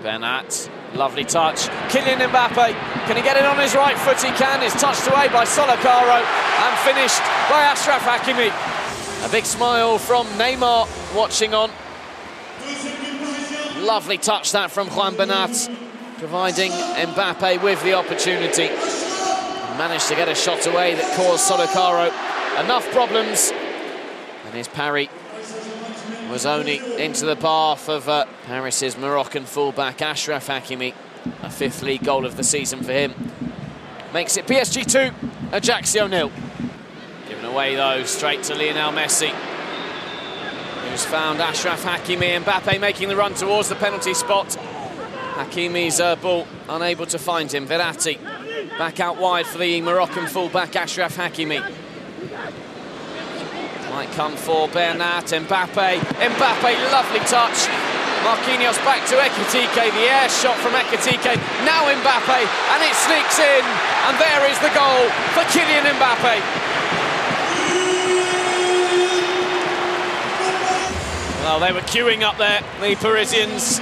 Bernat, lovely touch. Kylian Mbappe, can he get it on his right foot? He can. It's touched away by Sollacaro and finished by Achraf Hakimi. A big smile from Neymar watching on. Lovely touch that from Juan Bernat, providing Mbappe with the opportunity. Managed to get a shot away that caused Sollacaro enough problems. And his parry was only into the path of uh, Paris's Moroccan fullback Achraf Hakimi. A fifth league goal of the season for him. Makes it PSG 2, Ajaccio nil. Given away though, straight to Lionel Messi. Who's found Achraf Hakimi and Mbappe making the run towards the penalty spot. Hakimi's uh, ball unable to find him. Verratti back out wide for the Moroccan fullback Achraf Hakimi. Might come for Bernat, Mbappe. Mbappe, lovely touch. Marquinhos back to Ekitike, the air shot from Ekitike. Now Mbappe, and it sneaks in. And there is the goal for Kylian Mbappe. Well, they were queuing up there, the Parisians.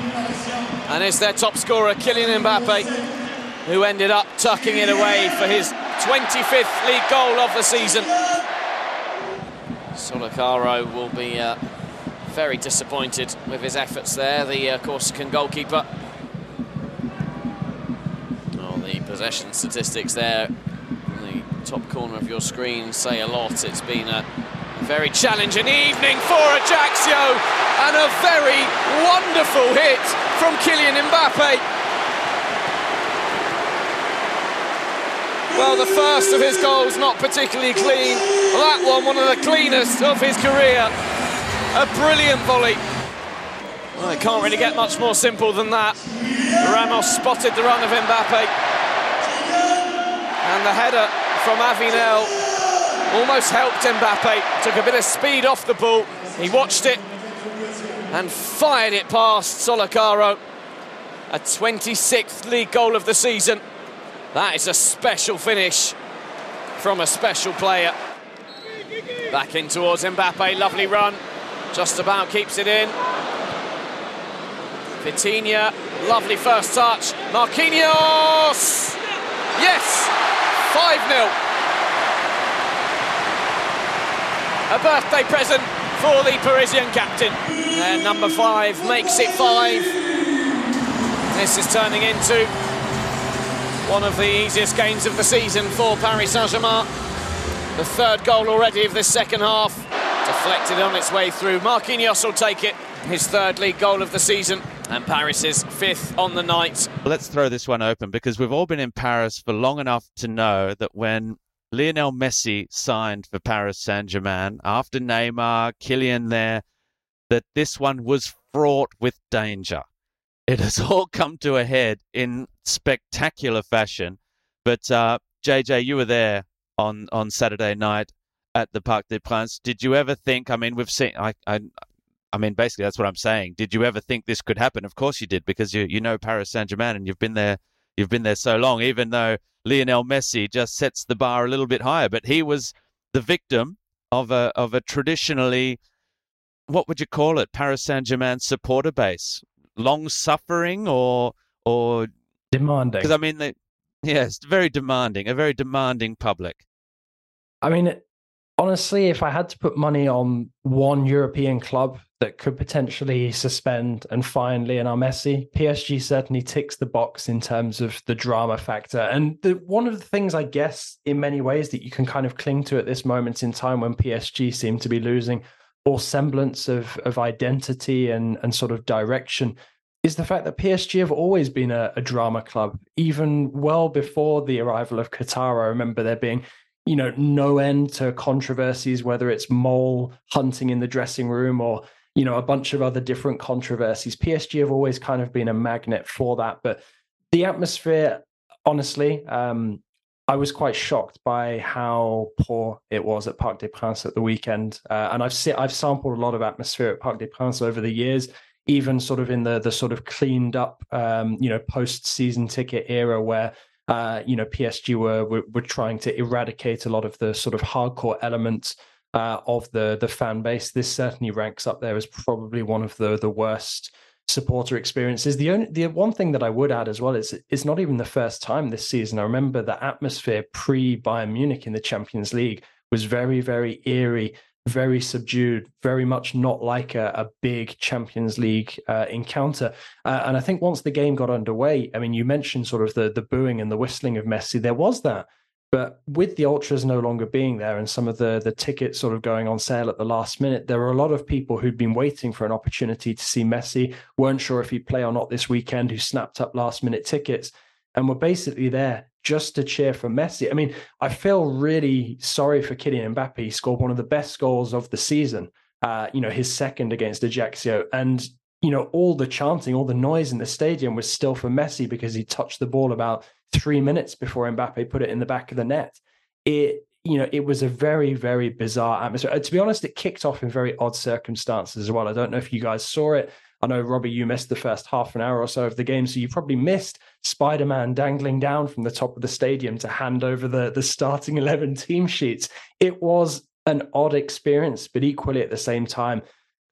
And it's their top scorer, Kylian Mbappe, who ended up tucking it away for his 25th league goal of the season. Sollacaro will be uh, very disappointed with his efforts there, the uh, Corsican goalkeeper. Oh, the possession statistics there in the top corner of your screen say a lot. It's been a very challenging evening for Ajaccio and a very wonderful hit from Kylian Mbappe. Well, the first of his goals not particularly clean. That one, one of the cleanest of his career. A brilliant volley. Well, it can't really get much more simple than that. Ramos spotted the run of Mbappe. And the header from Avinel almost helped Mbappe. Took a bit of speed off the ball. He watched it and fired it past Sollacaro. A 26th league goal of the season. That is a special finish from a special player. Back in towards Mbappe, lovely run. Just about keeps it in. Vitinha, lovely first touch. Marquinhos! Yes! 5-0. A birthday present for the Parisian captain. And number five makes it five. This is turning into one of the easiest games of the season for Paris Saint-Germain. The third goal already of this second half. Deflected on its way through. Marquinhos will take it. His third league goal of the season. And Paris's fifth on the night. Let's throw this one open because we've all been in Paris for long enough to know that when Lionel Messi signed for Paris Saint-Germain, after Neymar, Kylian there, that this one was fraught with danger. It has all come to a head in spectacular fashion. But uh, JJ, you were there on on Saturday night at the Parc des Princes. Did you ever think? I mean, we've seen. I, I, I mean, basically, that's what I'm saying. Did you ever think this could happen? Of course you did, because you you know Paris Saint Germain and you've been there. You've been there so long. Even though Lionel Messi just sets the bar a little bit higher, but he was the victim of a of a traditionally, what would you call it, Paris Saint Germain supporter base, long suffering or or demanding. Because I mean, they, yes, very demanding, a very demanding public. I mean, honestly, if I had to put money on one European club that could potentially suspend and fine Lionel Messi, PSG certainly ticks the box in terms of the drama factor. And the, one of the things, I guess, in many ways that you can kind of cling to at this moment in time when PSG seem to be losing all semblance of, of identity and, and sort of direction is the fact that PSG have always been a, a drama club, even well before the arrival of Qatar. I remember there being you know, no end to controversies, whether it's mole hunting in the dressing room or, you know, a bunch of other different controversies. PSG have always kind of been a magnet for that. But the atmosphere, honestly, um, I was quite shocked by how poor it was at Parc des Princes at the weekend. Uh, and I've I've sampled a lot of atmosphere at Parc des Princes over the years, even sort of in the the sort of cleaned up, um, you know, post season ticket era where uh, you know, PSG were, were, were trying to eradicate a lot of the sort of hardcore elements uh, of the the fan base. This certainly ranks up there as probably one of the the worst supporter experiences. The only the one thing that I would add as well is it's not even the first time this season. I remember the atmosphere pre Bayern Munich in the Champions League was very very eerie very subdued, very much not like a, a big Champions League uh, encounter. Uh, and I think once the game got underway, I mean, you mentioned sort of the the booing and the whistling of Messi. There was that, but with the ultras no longer being there and some of the the tickets sort of going on sale at the last minute, there were a lot of people who'd been waiting for an opportunity to see Messi, weren't sure if he'd play or not this weekend, who snapped up last minute tickets and were basically there just to cheer for Messi. I mean, I feel really sorry for Kylian Mbappe. He scored one of the best goals of the season. Uh, you know, his second against Ajaccio, and you know all the chanting, all the noise in the stadium was still for Messi because he touched the ball about three minutes before Mbappe put it in the back of the net. It you know, it was a very, very bizarre atmosphere. To be honest, it kicked off in very odd circumstances as well. I don't know if you guys saw it. I know, Robbie, you missed the first half an hour or so of the game, so you probably missed Spider Man dangling down from the top of the stadium to hand over the, the starting 11 team sheets. It was an odd experience, but equally at the same time,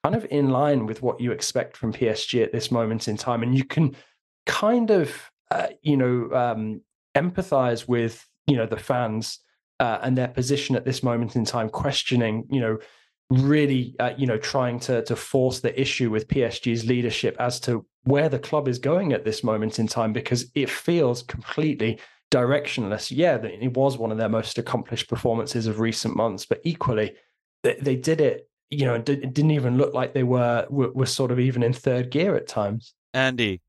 kind of in line with what you expect from PSG at this moment in time. And you can kind of, uh, you know, um, empathize with, you know, the fans uh, and their position at this moment in time, questioning, you know, really, uh, you know, trying to to force the issue with PSG's leadership as to where the club is going at this moment in time because it feels completely directionless. Yeah, it was one of their most accomplished performances of recent months, but equally, they, they did it. You know, it didn't even look like they were, were were sort of even in third gear at times. Andy,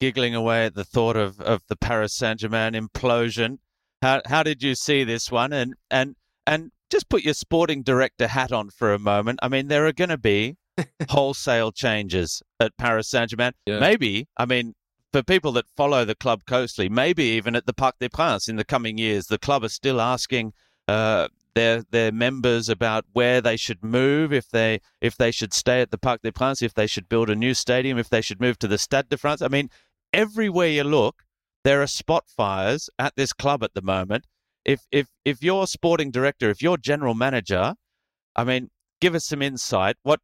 giggling away at the thought of of the Paris Saint Germain implosion. How how did you see this one? And and and just put your sporting director hat on for a moment. I mean, there are going to be wholesale changes at Paris Saint Germain. Yeah. Maybe, I mean, for people that follow the club closely, maybe even at the Parc des Princes in the coming years, the club are still asking uh, their their members about where they should move, if they if they should stay at the Parc des Princes, if they should build a new stadium, if they should move to the Stade de France. I mean, everywhere you look, there are spot fires at this club at the moment if if if you're sporting director, if you're general manager, I mean, give us some insight. What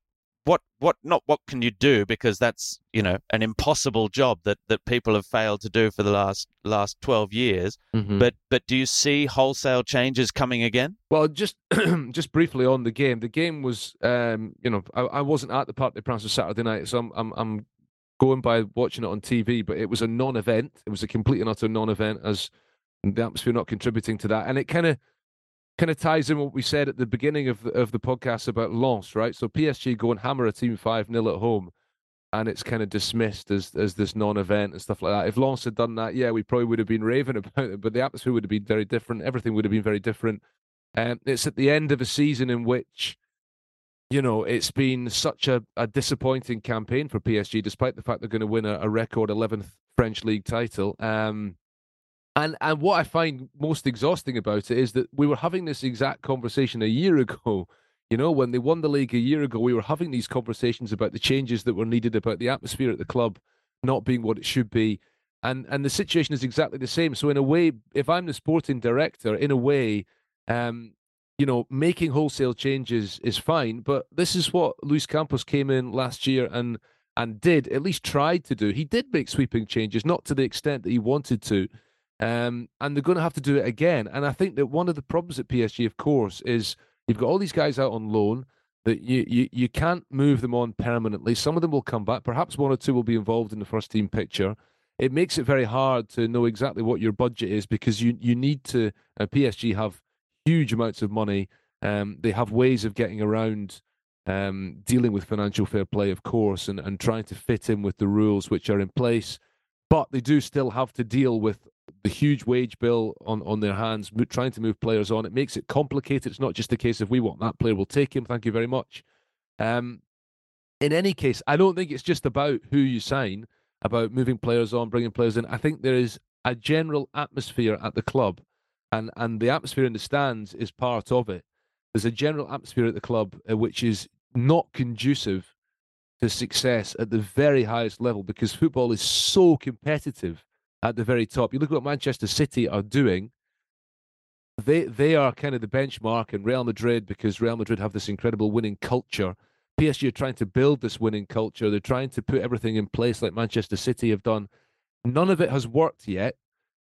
what what not what can you do? Because that's you know an impossible job that that people have failed to do for the last last 12 years. Mm-hmm. but but do you see wholesale changes coming again? Well just just briefly on the game. The game was um you know i, I wasn't at the Parc des Princes saturday night so I'm, I'm i'm going by watching it on tv but it was a non-event. It was a complete and utter non-event as the atmosphere not contributing to that. And it kind of kind of ties in what we said at the beginning of the, of the podcast about Lens, right? So PSG go and hammer a team 5 0 at home, and it's kind of dismissed as as this non event and stuff like that. If Lens had done that, yeah, we probably would have been raving about it, but the atmosphere would have been very different. Everything would have been very different. And um, it's at the end of a season in which you know, it's been such a, a disappointing campaign for PSG, despite the fact they're going to win a, a record 11th French league title. Um, and and what I find most exhausting about it is that we were having this exact conversation a year ago. You know, when they won the league a year ago, we were having these conversations about the changes that were needed, about the atmosphere at the club not being what it should be. And and the situation is exactly the same. So in a way, if I'm the sporting director, in a way, um, you know, making wholesale changes is fine, but this is what Luis Campos came in last year and and did at least tried to do. He did make sweeping changes, not to the extent that he wanted to, um, and they're going to have to do it again. And I think that one of the problems at PSG, of course, is you've got all these guys out on loan that you you you can't move them on permanently. Some of them will come back. Perhaps one or two will be involved in the first team picture. It makes it very hard to know exactly what your budget is because you you need to. Uh, PSG have huge amounts of money. Um, they have ways of getting around um, dealing with financial fair play, of course, and, and trying to fit in with the rules which are in place. But they do still have to deal with the huge wage bill on, on their hands, trying to move players on. It makes it complicated. It's not just a case of we want that player, we'll take him. Thank you very much. Um, in any case, I don't think it's just about who you sign, about moving players on, bringing players in. I think there is a general atmosphere at the club and and the atmosphere in the stands is part of it. There's a general atmosphere at the club uh, which is not conducive to success at the very highest level because football is so competitive at the very top. You look at what Manchester City are doing. They they are kind of the benchmark, and Real Madrid because Real Madrid have this incredible winning culture. PSG are trying to build this winning culture. They're trying to put everything in place like Manchester City have done. None of it has worked yet,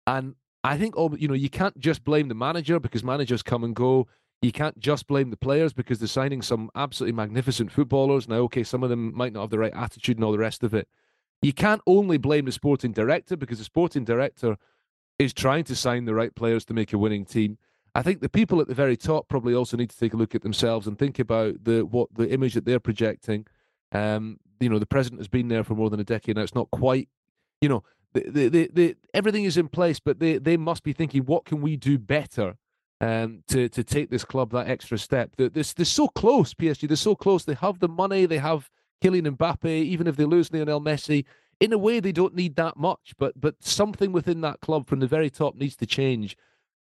and I think you know, you can't just blame the manager because managers come and go. You can't just blame the players because they're signing some absolutely magnificent footballers. Now, okay, some of them might not have the right attitude and all the rest of it. You can't only blame the sporting director because the sporting director is trying to sign the right players to make a winning team. I think the people at the very top probably also need to take a look at themselves and think about the what the image that they're projecting. Um, you know, the president has been there for more than a decade now. It's not quite, you know, the, the, the, everything is in place, but they, they must be thinking, what can we do better um, to to take this club that extra step? They're, they're, they're so close, PSG. They're so close. They have the money. They have Kylian Mbappe. Even if they lose Lionel Messi, in a way, they don't need that much. But but something within that club from the very top needs to change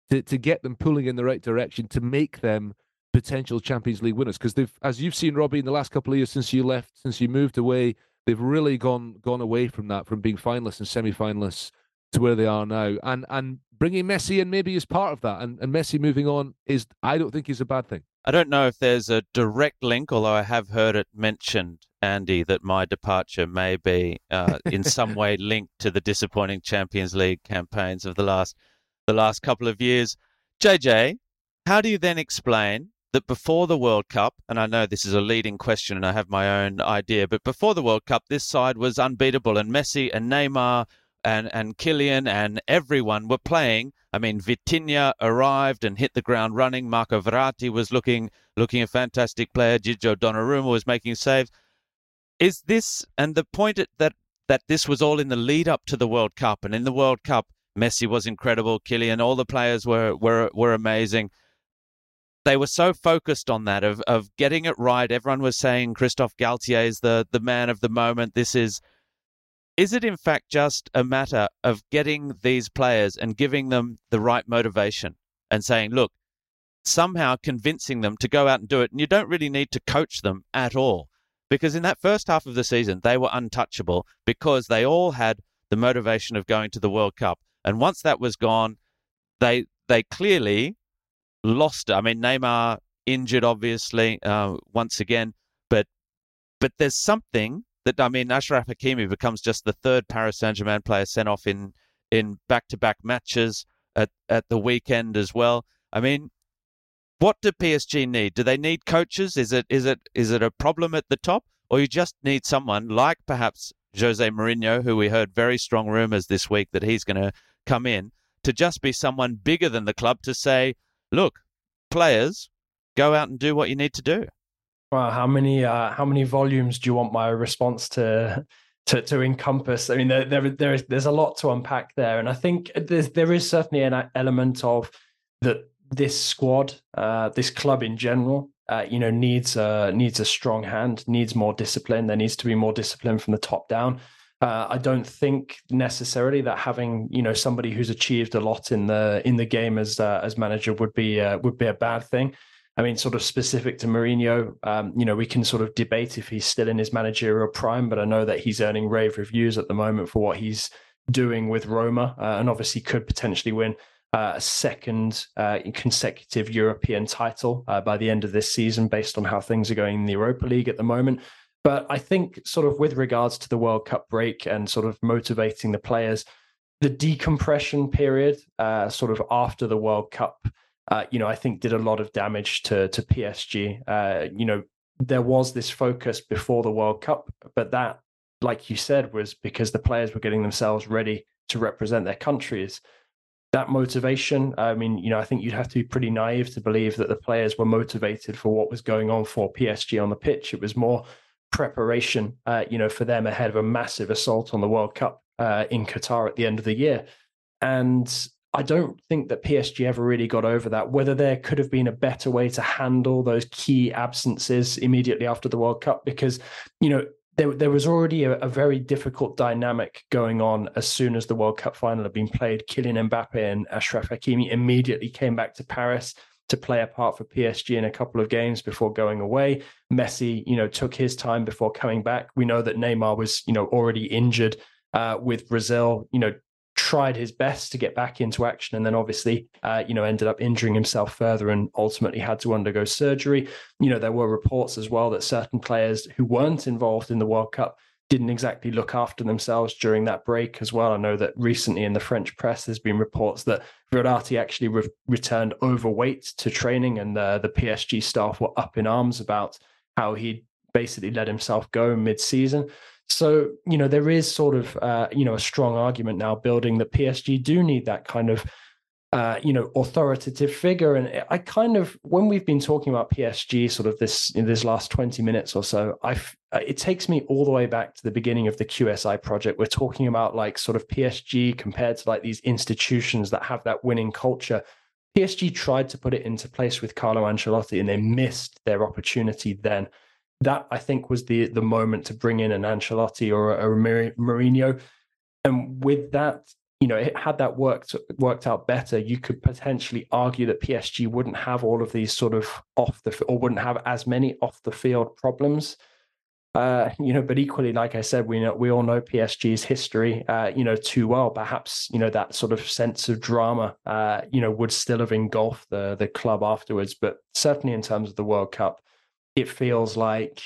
to to get them pulling in the right direction to make them potential Champions League winners. Because they've, as you've seen, Robbie, in the last couple of years since you left, since you moved away they've really gone gone away from that, from being finalists and semi-finalists to where they are now, and and bringing Messi in maybe is part of that, and and Messi moving on is I don't think is a bad thing. I don't know if there's a direct link, although I have heard it mentioned, Andy, that my departure may be uh, in some way linked to the disappointing Champions League campaigns of the last the last couple of years. JJ, how do you then explain that before the World Cup, and I know this is a leading question and I have my own idea, but before the World Cup, this side was unbeatable and Messi and Neymar and, and Kylian and everyone were playing. I mean, Vitinha arrived and hit the ground running. Marco Verratti was looking looking a fantastic player. Gigio Donnarumma was making saves. Is this and the point that that this was all in the lead up to the World Cup, and in the World Cup, Messi was incredible. Kylian, all the players were were were amazing they were so focused on that of of getting it right. Everyone was saying Christophe Galtier is the the man of the moment. This is is it in fact just a matter of getting these players and giving them the right motivation and saying, look, somehow convincing them to go out and do it. And you don't really need to coach them at all. Because in that first half of the season, they were untouchable because they all had the motivation of going to the World Cup. And once that was gone, they they clearly lost. I mean, Neymar injured, obviously, uh, once again, but but there's something that I mean, Achraf Hakimi becomes just the third Paris Saint Germain player sent off in in back to back matches at at the weekend as well. I mean, what do PSG need? Do they need coaches? Is it is it is it a problem at the top, or you just need someone like perhaps Jose Mourinho, who we heard very strong rumours this week that he's going to come in to just be someone bigger than the club to say, look, players, go out and do what you need to do. How many uh, how many volumes do you want my response to to, to encompass? I mean, there, there there is there's a lot to unpack there, and I think there's there is certainly an element of that this squad, uh, this club in general, uh, you know, needs a needs a strong hand, needs more discipline. There needs to be more discipline from the top down. Uh, I don't think necessarily that having you know somebody who's achieved a lot in the in the game as uh, as manager would be uh, would be a bad thing. I mean, sort of specific to Mourinho, um, you know, we can sort of debate if he's still in his managerial prime, but I know that he's earning rave reviews at the moment for what he's doing with Roma, uh, and obviously could potentially win uh, a second uh, consecutive European title uh, by the end of this season, based on how things are going in the Europa League at the moment. But I think, sort of with regards to the World Cup break and sort of motivating the players, the decompression period, uh, sort of after the World Cup, uh, you know, I think did a lot of damage to to PSG. Uh, you know, there was this focus before the World Cup, but that, like you said, was because the players were getting themselves ready to represent their countries. That motivation, I mean, you know, I think you'd have to be pretty naive to believe that the players were motivated for what was going on for PSG on the pitch. It was more preparation, uh, you know, for them ahead of a massive assault on the World Cup uh, in Qatar at the end of the year. And I don't think that PSG ever really got over that. Whether there could have been a better way to handle those key absences immediately after the World Cup, because you know there there was already a, a, very difficult dynamic going on as soon as the World Cup final had been played. Kylian Mbappe and Achraf Hakimi immediately came back to Paris to play a part for PSG in a couple of games before going away. Messi, you know, took his time before coming back. We know that Neymar was, you know, already injured uh, with Brazil. You know, tried his best to get back into action, and then obviously, uh, you know, ended up injuring himself further and ultimately had to undergo surgery. You know, there were reports as well that certain players who weren't involved in the World Cup didn't exactly look after themselves during that break as well. I know that recently in the French press, there's been reports that Verratti actually re- returned overweight to training, and uh, the PSG staff were up in arms about how he basically let himself go mid-season. So you know there is sort of uh, you know a strong argument now building that PSG do need that kind of uh, you know, authoritative figure. And I kind of, when we've been talking about PSG, sort of this in this last twenty minutes or so, I uh, it takes me all the way back to the beginning of the QSI project. We're talking about like sort of PSG compared to like these institutions that have that winning culture. PSG tried to put it into place with Carlo Ancelotti, and they missed their opportunity then. That I think was the the moment to bring in an Ancelotti or a, a Mourinho. And with that, you know, it, had that worked worked out better, you could potentially argue that PSG wouldn't have all of these sort of off the or wouldn't have as many off the field problems. Uh, you know, but equally, like I said, we know we all know PSG's history, uh, you know, too well. Perhaps you know that sort of sense of drama, uh, you know, would still have engulfed the the club afterwards. But certainly in terms of the World Cup, it feels like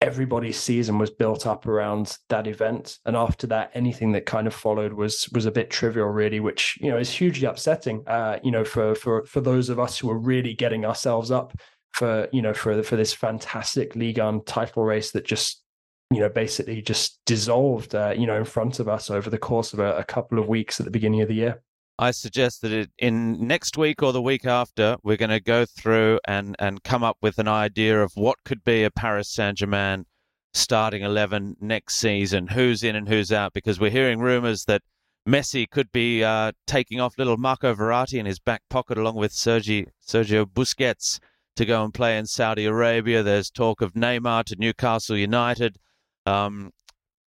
everybody's season was built up around that event. And after that anything that kind of followed was was a bit trivial really which you know is hugely upsetting uh you know for for for those of us who are really getting ourselves up for you know for for this fantastic league on title race that just you know basically just dissolved uh, you know in front of us over the course of a, a couple of weeks at the beginning of the year I suggest that it, in next week or the week after, we're going to go through and, and come up with an idea of what could be a Paris Saint Germain starting 11 next season, who's in and who's out, because we're hearing rumors that Messi could be uh, taking off little Marco Verratti in his back pocket along with Sergi, Sergio Busquets to go and play in Saudi Arabia. There's talk of Neymar to Newcastle United. Um,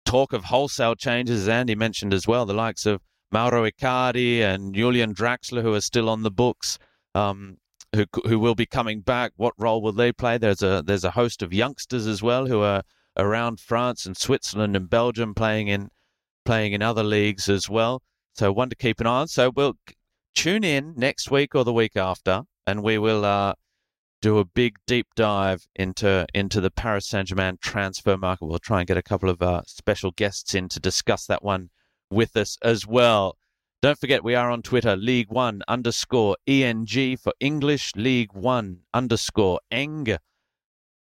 talk of wholesale changes, as Andy mentioned as well, the likes of Mauro Icardi and Julian Draxler, who are still on the books, um, who who will be coming back. What role will they play? There's a there's a host of youngsters as well who are around France and Switzerland and Belgium playing in playing in other leagues as well. So one to keep an eye on. So we'll tune in next week or the week after, and we will uh, do a big deep dive into into the Paris Saint Germain transfer market. We'll try and get a couple of uh, special guests in to discuss that one with us as well. Don't forget, we are on Twitter, League One underscore ENG for English, League One underscore ENG.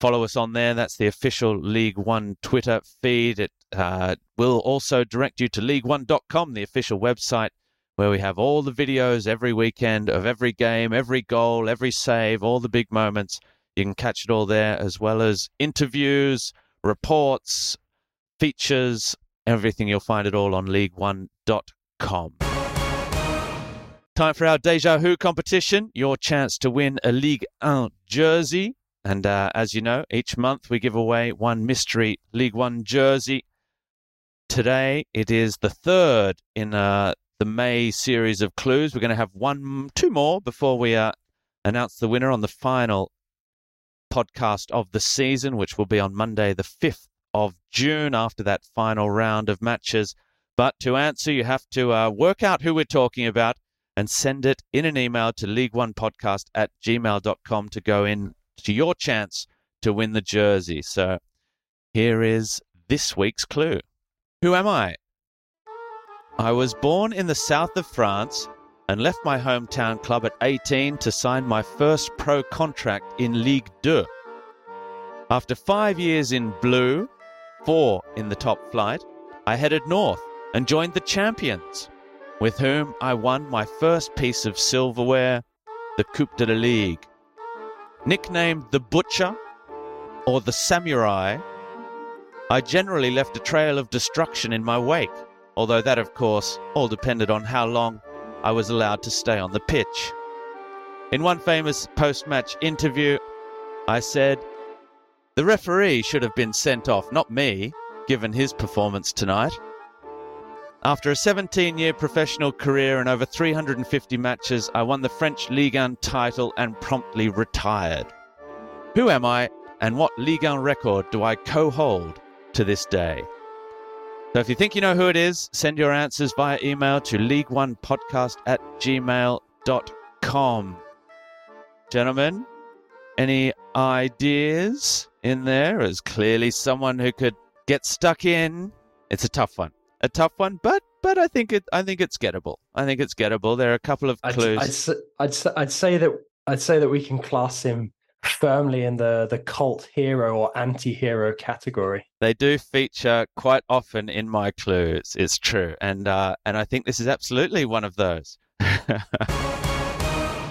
Follow us on there. That's the official League One Twitter feed. It uh, will also direct you to ligue1.com, the official website, where we have all the videos every weekend of every game, every goal, every save, all the big moments. You can catch it all there, as well as interviews, reports, features, everything. You'll find it all on ligue1.com. Time for our Déjà Who competition, your chance to win a Ligue 1 jersey. And uh, as you know, each month we give away one mystery League One jersey. Today it is the third in uh, the May series of clues. We're going to have one, two more before we uh, announce the winner on the final podcast of the season, which will be on Monday, the 5th of June, after that final round of matches. But to answer, you have to uh, work out who we're talking about and send it in an email to ligue1podcast at gmail.com to go in to your chance to win the jersey. So here is this week's clue. Who am I? I was born in the south of France and left my hometown club at 18 to sign my first pro contract in Ligue 2. After five years in blue, four in the top flight, I headed north and joined the champions with whom I won my first piece of silverware, the Coupe de la Ligue. Nicknamed the Butcher or the Samurai, I generally left a trail of destruction in my wake, although that, of course, all depended on how long I was allowed to stay on the pitch. In one famous post match interview, I said, The referee should have been sent off, not me, given his performance tonight. After a 17 year professional career and over 350 matches, I won the French Ligue 1 title and promptly retired. Who am I and what Ligue 1 record do I co hold to this day? So if you think you know who it is, send your answers via email to ligue1podcast at gmail.com. Gentlemen, any ideas in there? As clearly someone who could get stuck in. It's a tough one a tough one, but but I think it I think it's gettable. I think it's gettable. There are a couple of clues. I'd, I'd, I'd, I'd say that I'd say that we can class him firmly in the the cult hero or anti-hero category. They do feature quite often in my clues. It's true, and uh, and I think this is absolutely one of those.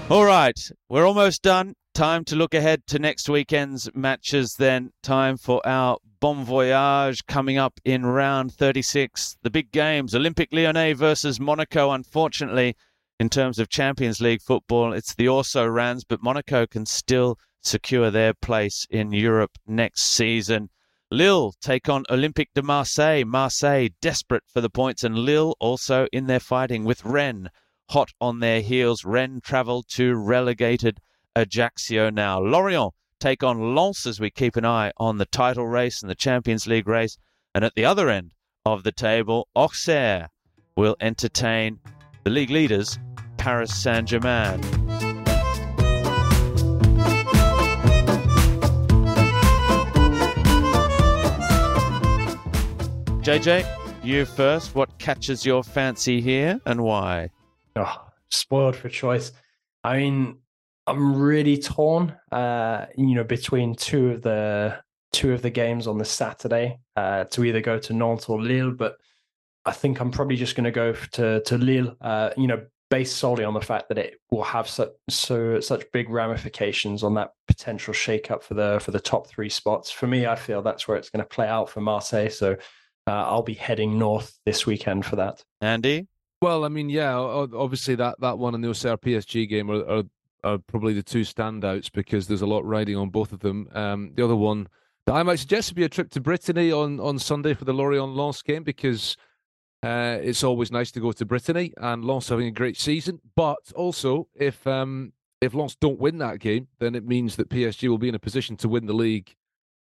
All right, we're almost done. Time to look ahead to next weekend's matches. Then time for our Bon Voyage coming up in round 36. The big games Olympique Lyonnais versus Monaco. Unfortunately, in terms of Champions League football, it's the also Rans, but Monaco can still secure their place in Europe next season. Lille take on Olympique de Marseille. Marseille desperate for the points, and Lille also in their fighting with Rennes hot on their heels. Rennes travel to relegated Ajaccio now. Lorient take on Lens as we keep an eye on the title race and the Champions League race. And at the other end of the table, Auxerre will entertain the league leaders, Paris Saint Germain. JJ, you first. What catches your fancy here and why? Oh, spoiled for choice. I mean, I'm really torn, uh, you know, between two of the two of the games on the Saturday uh, to either go to Nantes or Lille, but I think I'm probably just going to go to to Lille. Uh, you know, based solely on the fact that it will have such so such big ramifications on that potential shakeup for the for the top three spots. For me, I feel that's where it's going to play out for Marseille. So uh, I'll be heading north this weekend for that. Andy. Well, I mean, yeah, obviously that, that one and the Auxerre PSG game are, are are probably the two standouts because there's a lot riding on both of them. Um, the other one that I might suggest would be a trip to Brittany on, on Sunday for the Lorient Lens game because uh, it's always nice to go to Brittany and Lens having a great season. But also, if um, if Lens don't win that game, then it means that PSG will be in a position to win the league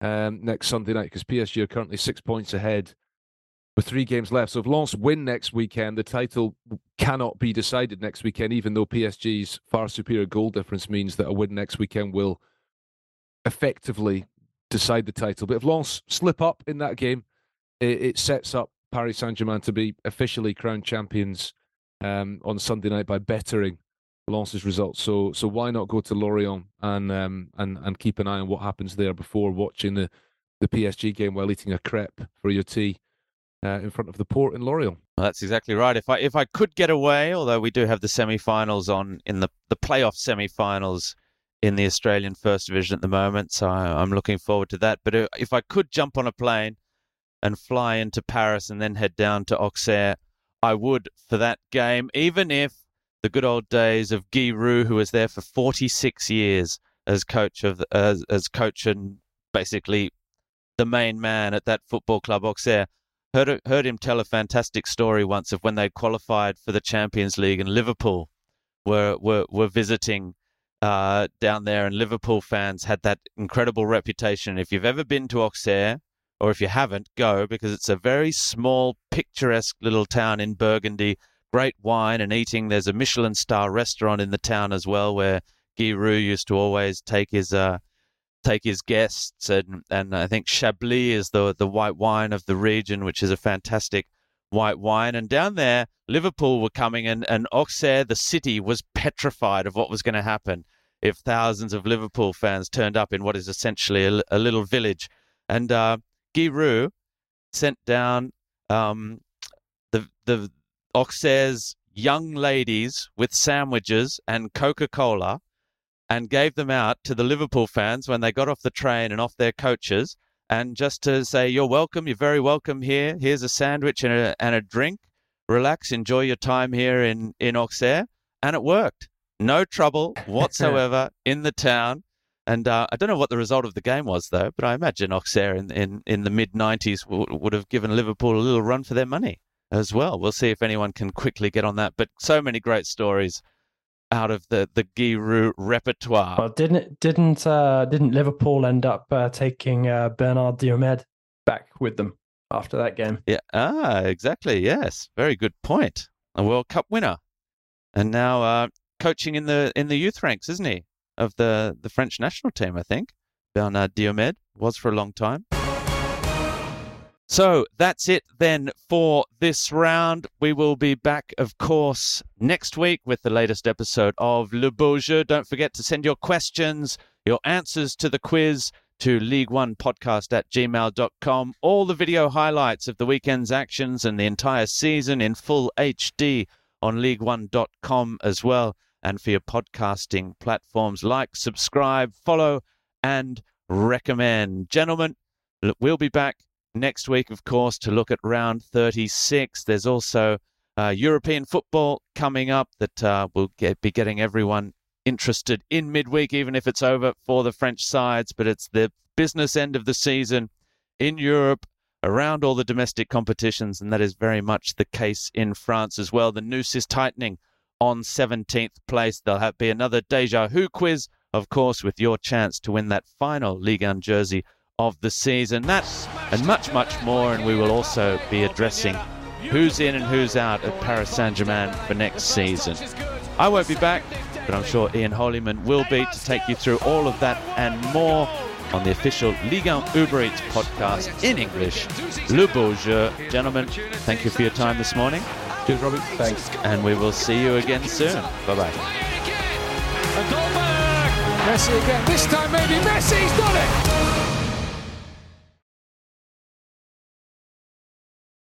um, next Sunday night because PSG are currently six points ahead with three games left. So if Lens win next weekend, the title cannot be decided next weekend, even though PSG's far superior goal difference means that a win next weekend will effectively decide the title. But if Lens slip up in that game, it, it sets up Paris Saint Germain to be officially crowned champions um, on Sunday night by bettering Lens's results. So so why not go to Lorient and um, and and keep an eye on what happens there before watching the the PSG game while eating a crepe for your tea uh, in front of the port in Lorient. Well, that's exactly right. If I if I could get away, although we do have the semi-finals on in the the playoff semi-finals in the Australian First Division at the moment, so I, am looking forward to that. But uh, if I could jump on a plane and fly into Paris and then head down to Auxerre, I would for that game, even if the good old days of Guy Roux, who was there for 46 years as coach of as, as coach and basically the main man at that football club Auxerre. Heard heard him tell a fantastic story once of when they qualified for the Champions League and Liverpool were were were visiting uh, down there, and Liverpool fans had that incredible reputation. If you've ever been to Auxerre, or if you haven't, go because it's a very small, picturesque little town in Burgundy. Great wine and eating. There's a Michelin star restaurant in the town as well, where Guy Roux used to always take his uh, take his guests, and and I think Chablis is the the white wine of the region, which is a fantastic white wine. And down there, Liverpool were coming, and, and Auxerre, the city, was petrified of what was going to happen if thousands of Liverpool fans turned up in what is essentially a, a little village. And uh, Guy Roux sent down um, the the Auxerre's young ladies with sandwiches and Coca Cola, and gave them out to the Liverpool fans when they got off the train and off their coaches and just to say you're welcome, you're very welcome here. Here's a sandwich and a, and a drink. Relax, enjoy your time here in in Auxerre, and it worked. No trouble whatsoever in the town. And uh, I don't know what the result of the game was, though, but I imagine Auxerre in, in, in the mid 90s w- would have given Liverpool a little run for their money as well. We'll see if anyone can quickly get on that. But so many great stories out of the the Guy Roux repertoire. Well, didn't didn't uh, didn't Liverpool end up uh, taking uh, Bernard Diomède back with them after that game? Yeah, ah, exactly. Yes, very good point. A World Cup winner, and now uh, coaching in the in the youth ranks, isn't he? Of the the French national team, I think. Bernard Diomède was for a long time. So that's it then for this round. We will be back, of course, next week with the latest episode of Le Beau Jeu. Don't forget to send your questions, your answers to the quiz to League One Podcast at gmail.com. All the video highlights of the weekend's actions and the entire season in full HD on ligue1.com as well. And for your podcasting platforms, like, subscribe, follow, and recommend. Gentlemen, we'll be back next week, of course, to look at round 36. There's also uh, European football coming up that uh, will get, be getting everyone interested in midweek, even if it's over for the French sides. But it's the business end of the season in Europe around all the domestic competitions, and that is very much the case in France as well. The noose is tightening on 17th place. There'll have, be another Déjà Who quiz, of course, with your chance to win that final Ligue 1 jersey of the season. That and much, much more. And we will also be addressing who's in and who's out at Paris Saint Germain for next season. I won't be back, but I'm sure Ian Holyman will be to take you through all of that and more on the official Ligue 1 Uber Eats podcast in English. Le Beau Jeu. Gentlemen, thank you for your time this morning. Cheers, Robert. Thanks. And we will see you again soon. Bye bye. Messi again. This time maybe Messi's done it!